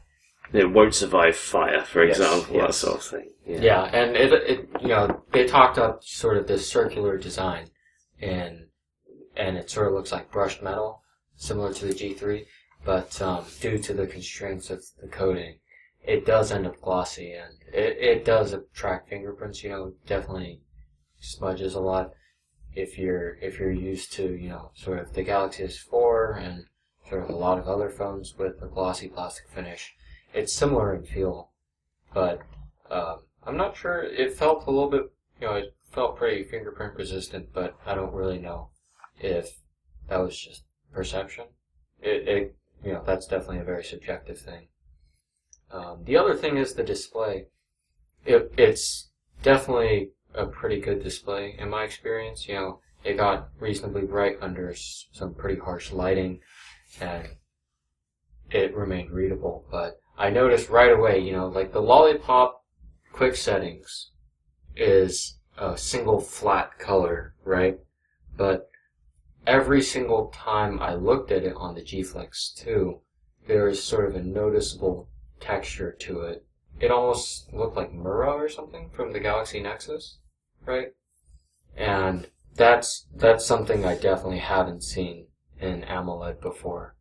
It won't survive fire, for Yes, example, that sort of thing. Yeah, and it, it you know they talked up sort of this circular design, and and it sort of looks like brushed metal, similar to the G3, but um, due to the constraints of the coating, it does end up glossy, and it, it does attract fingerprints. You know, definitely smudges a lot if you're if you're used to you know sort of the Galaxy S4 and sort of a lot of other phones with a glossy plastic finish. It's similar in feel, but um, I'm not sure. It felt a little bit, you know, it felt pretty fingerprint resistant, but I don't really know if that was just perception. It, it you know, that's definitely a very subjective thing. Um, the other thing is the display. It, it's definitely a pretty good display in my experience. You know, it got reasonably bright under some pretty harsh lighting, and it remained readable. But I noticed right away, you know, like the lollipop quick settings is a single flat color, right? But every single time I looked at it on the G Flex 2, there is sort of a noticeable texture to it. It almost looked like Mura or something from the Galaxy Nexus, right? And that's that's something I definitely haven't seen in AMOLED before.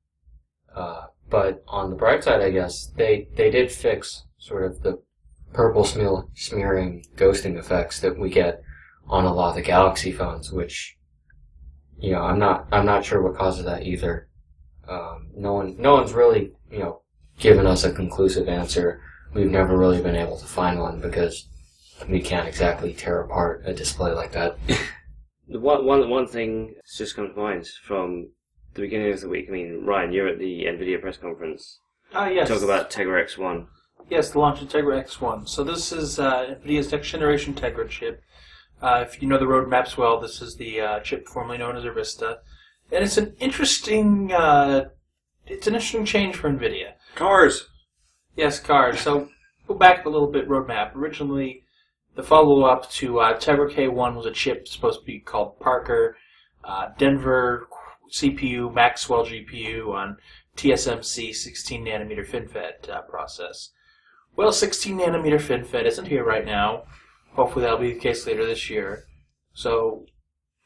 Uh, but on the bright side, I guess they they did fix sort of the purple smear, smearing ghosting effects that we get on a lot of the Galaxy phones, which you know I'm not I'm not sure what causes that either. Um, no one no one's really you know given us a conclusive answer. We've never really been able to find one because we can't exactly tear apart a display like that. The one, one, one thing that's just come to mind from the beginning of the week. I mean, Ryan, you're at the NVIDIA press conference. Ah, yes. Talk about Tegra X1. Yes, the launch of Tegra X1. So this is uh, NVIDIA's next generation Tegra chip. Uh, if you know the roadmaps well, this is the uh, chip formerly known as Erista, and it's an interesting, uh, it's an interesting change for NVIDIA. Cars. Yes, cars. So go back a little bit. Roadmap. Originally, the follow-up to uh, Tegra K1 was a chip supposed to be called Parker, uh, Denver CPU, Maxwell GPU on TSMC 16 nanometer FinFET uh, process. Well, 16 nanometer FinFET isn't here right now. Hopefully, that'll be the case later this year. So,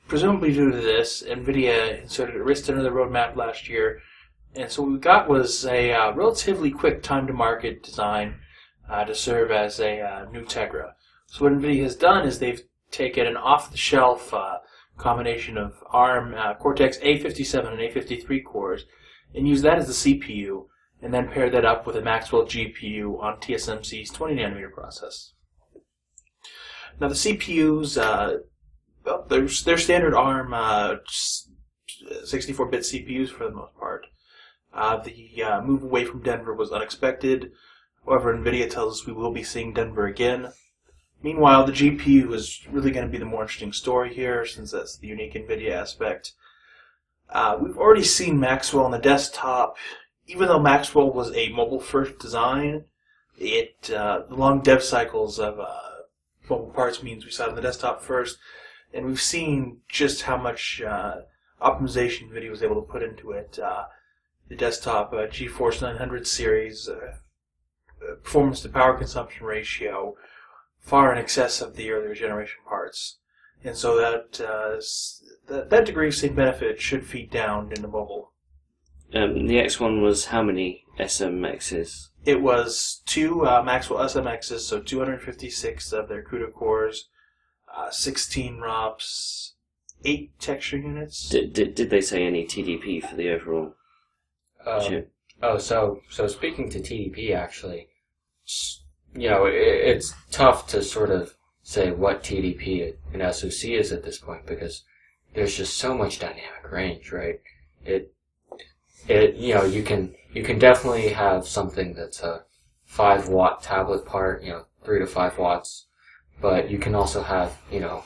presumably due to this, NVIDIA inserted Erista into the roadmap last year and so what we got was a uh, relatively quick time to market design uh, to serve as a uh, new Tegra. So what NVIDIA has done is they've taken an off-the-shelf uh, combination of ARM uh, Cortex A57 and A53 cores and used that as the CPU, and then paired that up with a Maxwell GPU on TSMC's 20 nanometer process. Now the CPUs, uh, well, they're, they're standard ARM uh, 64-bit CPUs for the most part. Uh, the uh, move away from Denver was unexpected. However, NVIDIA tells us we will be seeing Denver again. Meanwhile, the GPU is really going to be the more interesting story here, since that's the unique NVIDIA aspect. Uh, we've already seen Maxwell on the desktop. Even though Maxwell was a mobile-first design, it uh, the long dev cycles of uh, mobile parts means we saw it on the desktop first, and we've seen just how much uh, optimization NVIDIA was able to put into it. The desktop uh, GeForce 900 series uh, uh, performance to power consumption ratio far in excess of the earlier generation parts. And so that, uh, that, that degree of same benefit should feed down into mobile. Um, the X1 was how many SMXs? It was two uh, Maxwell SMXs, so 256 of their CUDA cores, uh, 16 ROPs, 8 texture units. Did, did, did they say any TDP for the overall Um. Oh, so so speaking to TDP, actually, you know, it, it's tough to sort of say what TDP an SoC is at this point because there's just so much dynamic range, right? It it you know you can you can definitely have something that's a five watt tablet part, you know, three to five watts, but you can also have you know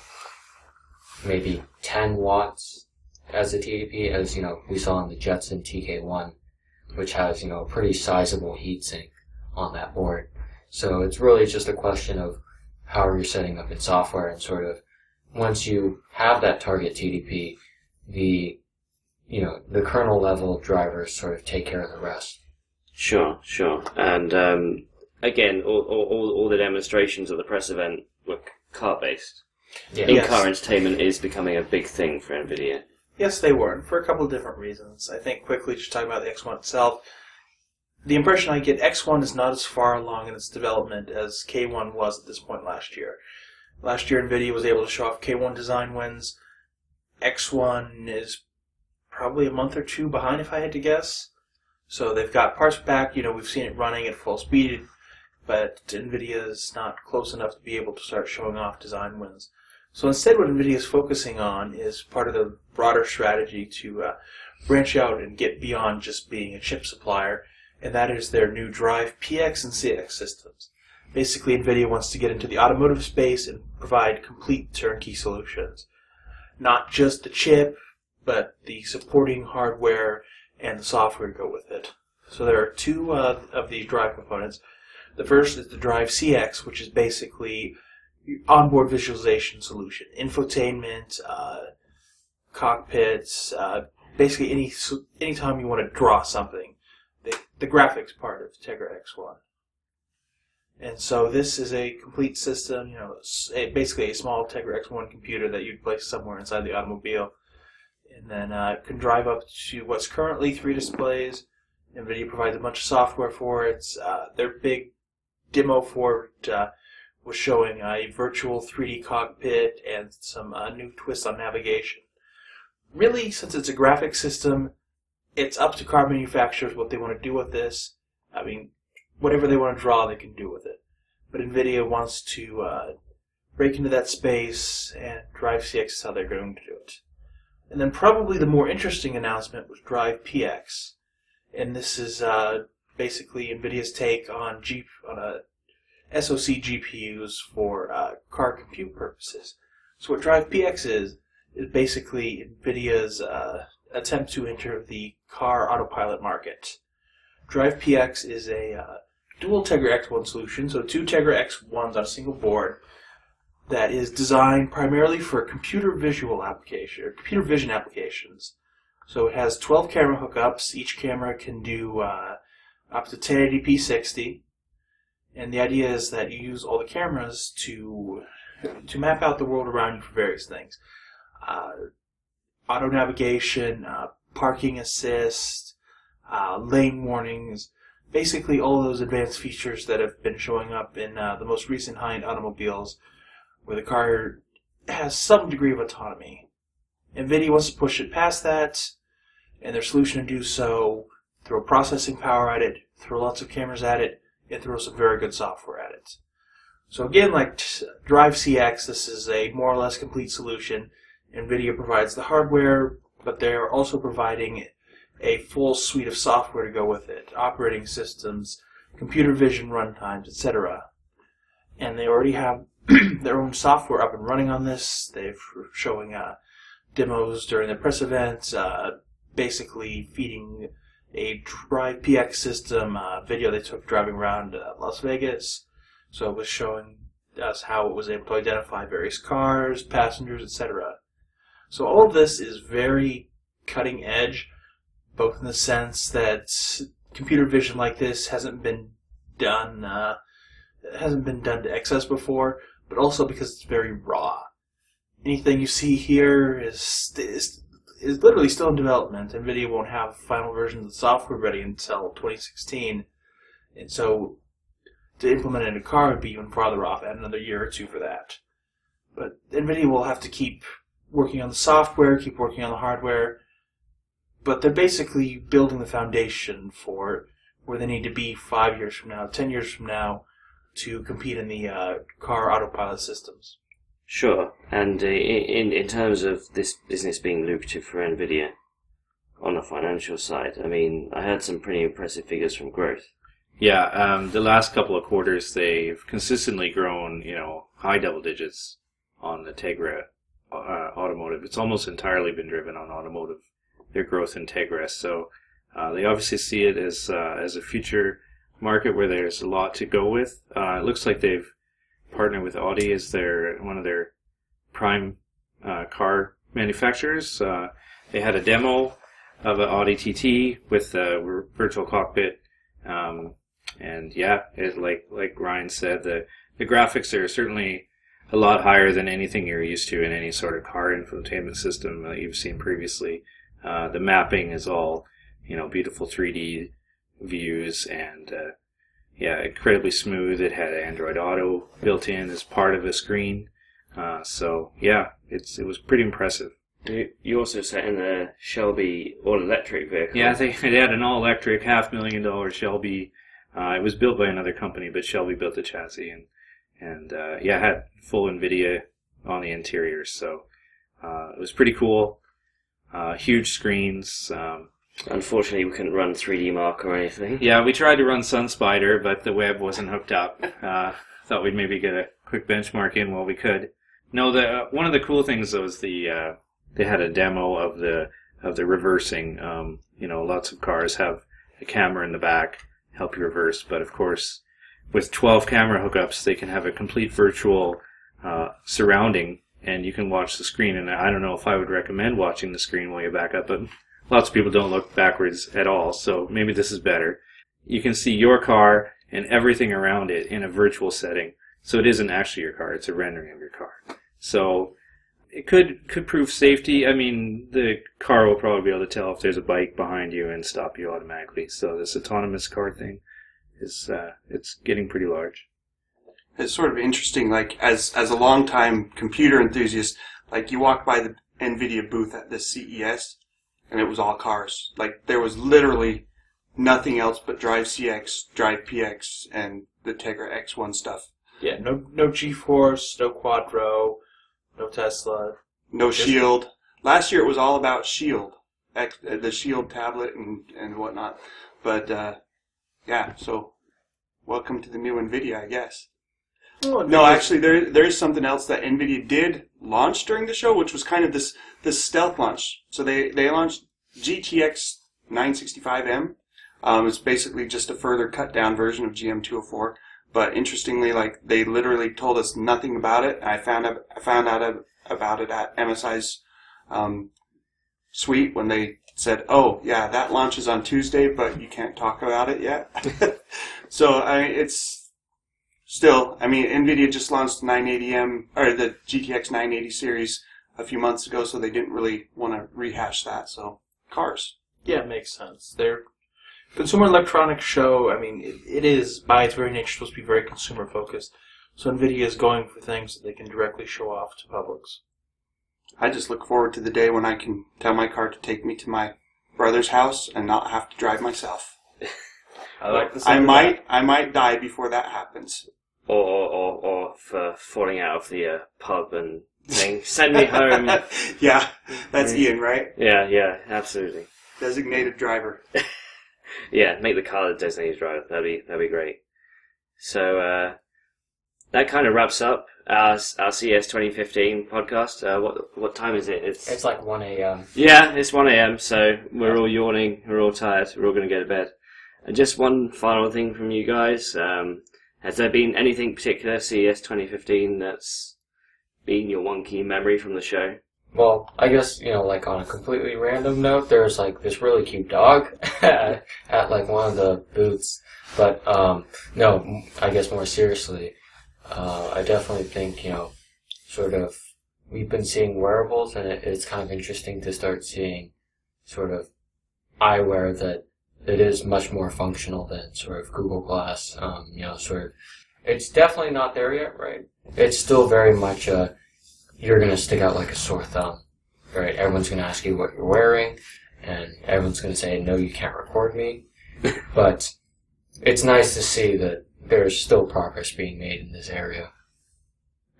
maybe ten watts as a TDP, as you know we saw in the Jetson TK1 which has you know a pretty sizable heatsink on that board. So it's really just a question of how you're setting up in software and sort of once you have that target TDP, the you know the kernel level drivers sort of take care of the rest. Sure, sure. And um, again, all, all, all, all the demonstrations at the press event were car based. Yeah. In-car entertainment is becoming a big thing for NVIDIA. Yes, they were, and for a couple of different reasons. I think quickly, just talking about the X1 itself, the impression I get, X1 is not as far along in its development as K1 was at this point last year. Last year, NVIDIA was able to show off K1 design wins. X1 is probably a month or two behind, if I had to guess. So they've got parts back. You know, we've seen it running at full speed, but NVIDIA is not close enough to be able to start showing off design wins. So instead, what NVIDIA is focusing on is part of the broader strategy to uh, branch out and get beyond just being a chip supplier, and that is their new Drive PX and CX systems. Basically, NVIDIA wants to get into the automotive space and provide complete turnkey solutions. Not just the chip, but the supporting hardware and the software to go with it. So there are two uh, of these drive components. The first is the Drive CX, which is basically onboard visualization solution, infotainment, uh, cockpits, uh, basically any anytime you want to draw something, the, the graphics part of Tegra X1. And so this is a complete system, you know, a, basically a small Tegra X1 computer that you'd place somewhere inside the automobile, and then uh, can drive up to what's currently three displays. NVIDIA provides a bunch of software for it. Uh, their big demo for it uh, was showing a virtual 3D cockpit and some uh, new twists on navigation. Really, since it's a graphics system, it's up to car manufacturers what they want to do with this. I mean, whatever they want to draw, they can do with it. But NVIDIA wants to uh, break into that space, and Drive CX is how they're going to do it. And then probably the more interesting announcement was Drive PX. And this is uh, basically NVIDIA's take on G on a SoC GPUs for uh, car compute purposes. So what Drive PX is is basically NVIDIA's uh, attempt to enter the car autopilot market. Drive PX is a uh, dual Tegra X1 solution, so two Tegra X1s on a single board that is designed primarily for computer visual application or computer vision applications. So it has 12 camera hookups. Each camera can do uh, up to 1080p 60. And the idea is that you use all the cameras to to map out the world around you for various things. Uh, auto navigation, uh, parking assist, uh, lane warnings, basically all those advanced features that have been showing up in uh, the most recent high-end automobiles where the car has some degree of autonomy. NVIDIA wants to push it past that, and their solution to do so, throw processing power at it, throw lots of cameras at it, and throw some very good software at it. So again, like Drive CX, this is a more or less complete solution. NVIDIA provides the hardware, but they are also providing a full suite of software to go with it, operating systems, computer vision runtimes, etc. And they already have their own software up and running on this. They're showing uh, demos during the press events, uh, basically feeding a Drive PX system uh, video they took driving around uh, Las Vegas. So it was showing us how it was able to identify various cars, passengers, etc. So all of this is very cutting edge, both in the sense that computer vision like this hasn't been done uh, hasn't been done to excess before, but also because it's very raw. Anything you see here is is, is literally still in development. NVIDIA won't have final versions of the software ready until 2016, and so to implement it in a car would be even farther off. Add another year or two for that. But NVIDIA will have to keep working on the software, keep working on the hardware, but they're basically building the foundation for where they need to be five years from now, ten years from now, to compete in the uh, car autopilot systems. Sure. And uh, in in terms of this business being lucrative for Nvidia on the financial side, I mean, I heard some pretty impressive figures from growth. Yeah, um, the last couple of quarters they've consistently grown, you know, high double digits on the Tegra uh, automotive. It's almost entirely been driven on automotive, their growth in Tegra. So uh, they obviously see it as uh, as a future market where there's a lot to go with. Uh, it looks like they've partnered with Audi as their one of their prime uh, car manufacturers. Uh, they had a demo of an Audi TT with a virtual cockpit. Um, and yeah, it, like like Ryan said, the the graphics are certainly a lot higher than anything you're used to in any sort of car infotainment system that you've seen previously. Uh, the mapping is all, you know, beautiful 3D views and, uh, yeah, incredibly smooth. It had Android Auto built in as part of the screen. Uh, so yeah, it's it was pretty impressive. You, also set in a Shelby all-electric vehicle. Yeah, they, they had an all-electric half million dollar Shelby. Uh, it was built by another company, but Shelby built the chassis and and uh, yeah, had full NVIDIA on the interior, so uh, it was pretty cool. Uh, huge screens. Um, Unfortunately, we couldn't run 3D Mark or anything. yeah, we tried to run SunSpider, but the web wasn't hooked up. Uh, thought we'd maybe get a quick benchmark in while we could. No, the one of the cool things was the uh, they had a demo of the of the reversing. Um, you know, lots of cars have a camera in the back help you reverse, but of course with 12 camera hookups, they can have a complete virtual uh, surrounding, and you can watch the screen. And I don't know if I would recommend watching the screen while you back up, but lots of people don't look backwards at all, so maybe this is better. You can see your car and everything around it in a virtual setting, so it isn't actually your car; it's a rendering of your car. So it could could prove safety. I mean, the car will probably be able to tell if there's a bike behind you and stop you automatically. So this autonomous car thing is uh, it's getting pretty large. It's sort of interesting, like as as a longtime computer enthusiast, like you walk by the Nvidia booth at the CES, and it was all cars. Like there was literally nothing else but Drive CX, Drive PX, and the Tegra X1 stuff. Yeah, no no GeForce, no Quadro, no Tesla. No Shield. Last year it was all about Shield, X, uh, the Shield tablet and and whatnot. But uh, yeah, so welcome to the new NVIDIA, I guess. Oh, No, actually, there there is something else that Nvidia did launch during the show, which was kind of this this stealth launch. So they they launched GTX 965M. Um, it's basically just a further cut down version of GM204. But interestingly, like they literally told us nothing about it. I found out I found out about it at MSI's um, suite when they said, "Oh, yeah, that launches on Tuesday, but you can't talk about it yet." so I, it's still, I mean, Nvidia just launched the 980M or the GTX 980 series a few months ago, so they didn't really want to rehash that. So cars. Yeah, it makes sense. They're consumer electronics show. I mean, it, it is by its very nature supposed to be very consumer focused. So Nvidia is going for things that they can directly show off to publics. I just look forward to the day when I can tell my car to take me to my brother's house and not have to drive myself. I like the I of might, I might die before that happens. Or, or, or, or for falling out of the uh, pub and saying, send me home. yeah, that's Ian, right? yeah, yeah, absolutely. Designated driver. Yeah, make the car the designated driver. That'd be that'd be great. So uh, that kind of wraps up our our CES 2015 podcast. Uh, what what time is it? It's, It's like 1 a.m. yeah, it's 1 a.m. So we're all yawning. We're all tired. We're all going to go to bed. And just one final thing from you guys. Um, has there been anything particular CES 2015 that's been your one key memory from the show? Well, I guess you know, like on a completely random note, there's like this really cute dog at, like one of the booths. But um, no, I guess more seriously, uh, I definitely think you know, sort of, we've been seeing wearables, and it, it's kind of interesting to start seeing sort of eyewear that it is much more functional than sort of Google Glass. Um, you know, sort of, it's definitely not there yet, right? It's still very much a you're gonna stick out like a sore thumb, right? Everyone's gonna ask you what you're wearing, and everyone's gonna say, "No, you can't record me." but it's nice to see that there's still progress being made in this area.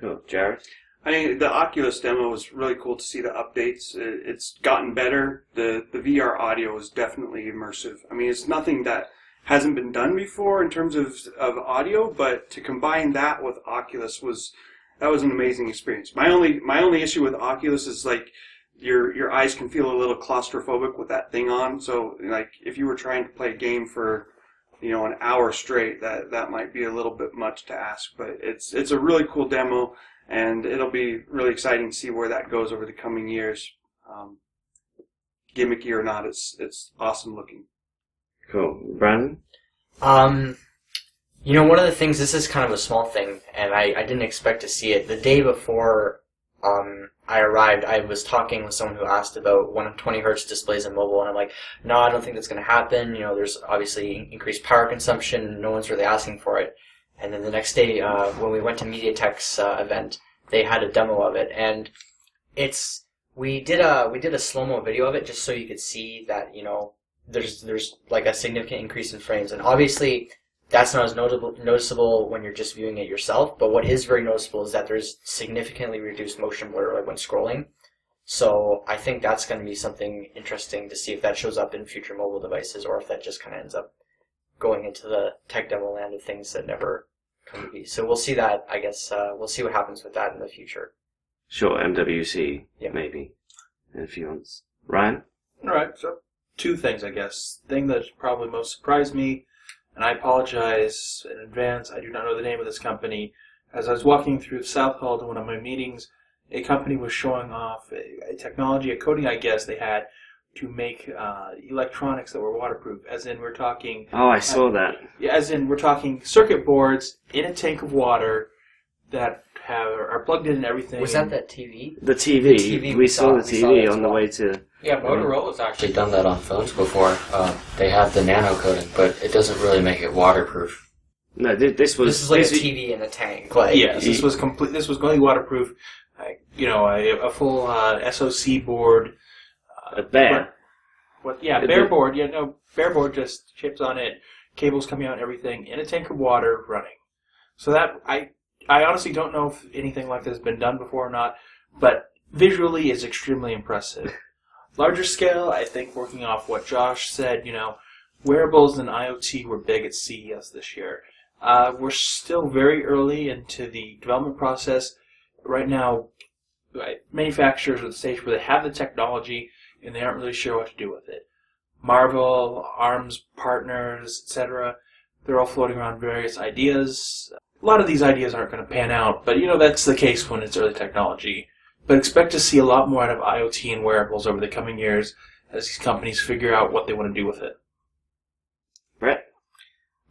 Oh, Jarred? I think the Oculus demo was really cool to see the updates. It- It's gotten better. The the VR audio is definitely immersive. I mean, it's nothing that hasn't been done before in terms of of audio, but to combine that with Oculus was that was an amazing experience. My only my only issue with Oculus is like your your eyes can feel a little claustrophobic with that thing on. So like if you were trying to play a game for you know an hour straight, that that might be a little bit much to ask. But it's it's a really cool demo and it'll be really exciting to see where that goes over the coming years. Um, gimmicky or not, it's it's awesome looking. Cool. Brandon? Um, you know, one of the things, this is kind of a small thing, and I, I didn't expect to see it. The day before um, I arrived, I was talking with someone who asked about 120 hertz displays in mobile, and I'm like, no, I don't think that's going to happen. You know, there's obviously increased power consumption, no one's really asking for it. And then the next day, uh, when we went to MediaTek's uh, event, they had a demo of it, and it's we did a we did a slow mo video of it just so you could see that you know there's there's like a significant increase in frames, and obviously that's not as notable noticeable when you're just viewing it yourself. But what is very noticeable is that there's significantly reduced motion blur like when scrolling. So I think that's going to be something interesting to see if that shows up in future mobile devices, or if that just kind of ends up going into the tech demo land of things that never come to be. So we'll see that. I guess uh, we'll see what happens with that in the future. Sure, MWC, Yeah. maybe, in a few months. Ryan? All right, so two things, I guess. Thing that probably most surprised me, and I apologize in advance. I do not know the name of this company. As I was walking through South Hall to one of my meetings, a company was showing off a, a technology, a coating, I guess they had to make uh, electronics that were waterproof. As in, we're talking, Oh, I saw that. yeah, as in, we're talking circuit boards in a tank of water that have are plugged in and everything. Was that that TV? The TV. The TV we, we saw, saw- the we saw TV that on the well. way to. Yeah, Motorola's actually done that on phones before. Um, they have the nano coating, but it doesn't really make it waterproof. No, thi- this was. This is like a TV in a tank. Like Yes, this was complete. This was going waterproof. Uh, you know, a, a full uh, SOC board. A bear. What? Yeah, the- board. Yeah, no, bare board. Just chips on it, cables coming out, and everything in a tank of water running. So that I, I honestly don't know if anything like this has been done before or not, but visually is extremely impressive. Larger scale, I think, working off what Josh said, you know, wearables and IoT were big at CES this year. Uh, we're still very early into the development process. Right now, right, manufacturers are at the stage where they have the technology and they aren't really sure what to do with it. Marvell, ARM's partners, etc. They're all floating around various ideas. A lot of these ideas aren't going to pan out, but you know that's the case when it's early technology. But expect to see a lot more out of IoT and wearables over the coming years as these companies figure out what they want to do with it. Brett?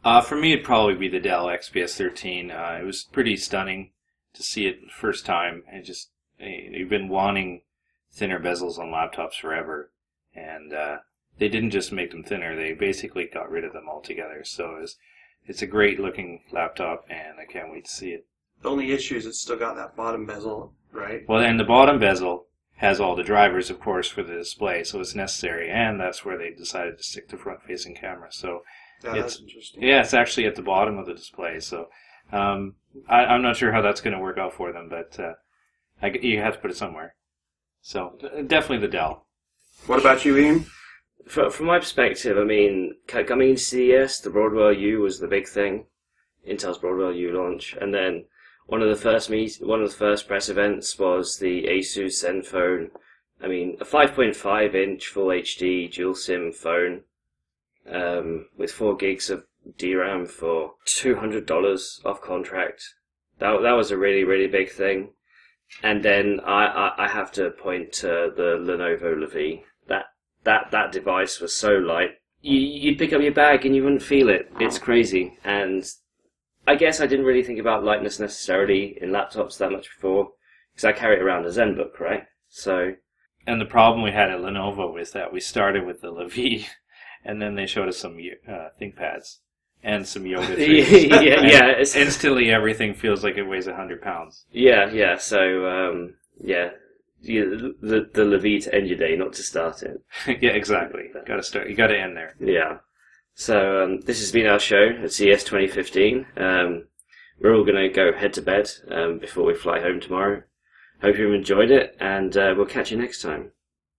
Uh, for me, it'd probably be the Dell XPS 13. Uh, it was pretty stunning to see it the first time. And just you've been wanting thinner bezels on laptops forever, and uh, they didn't just make them thinner; they basically got rid of them altogether. So it's it's a great looking laptop, and I can't wait to see it. The only issue is it's still got that bottom bezel, right? Well, then the bottom bezel has all the drivers, of course, for the display, so it's necessary, and that's where they decided to stick the front-facing camera. So. Yeah, It's- that's interesting. Yeah, it's actually at the bottom of the display, so um, I, I'm not sure how that's going to work out for them, but uh, I you have to put it somewhere. So definitely the Dell. What about you, Ian? From, from my perspective, I mean, c- coming into CES, the Broadwell U was the big thing, Intel's Broadwell U launch, and then one of the first meet, one of the first press events was the Asus ZenFone. I mean, a 5.5 inch Full HD dual SIM phone, um, with four gigs of DRAM for two hundred dollars off contract. That that was a really really big thing. And then I, I, I have to point to the Lenovo Lavie. That that that device was so light. You you'd pick up your bag and you wouldn't feel it. It's crazy. And I guess I didn't really think about lightness necessarily in laptops that much before because I carry it around a ZenBook, right? So And the problem we had at Lenovo was that we started with the Lavie, and then they showed us some uh, ThinkPads and some Yoga things. yeah, yeah, it's, Instantly, everything feels like it weighs hundred pounds. yeah, yeah. So um, yeah, you, the the Lavie to end your day, not to start it. yeah, exactly. Got to start. You got to end there. Yeah. So um, this has been our show at CES 2015. Um, we're all going to go head to bed um, before we fly home tomorrow. Hope you've enjoyed it, and uh, we'll catch you next time.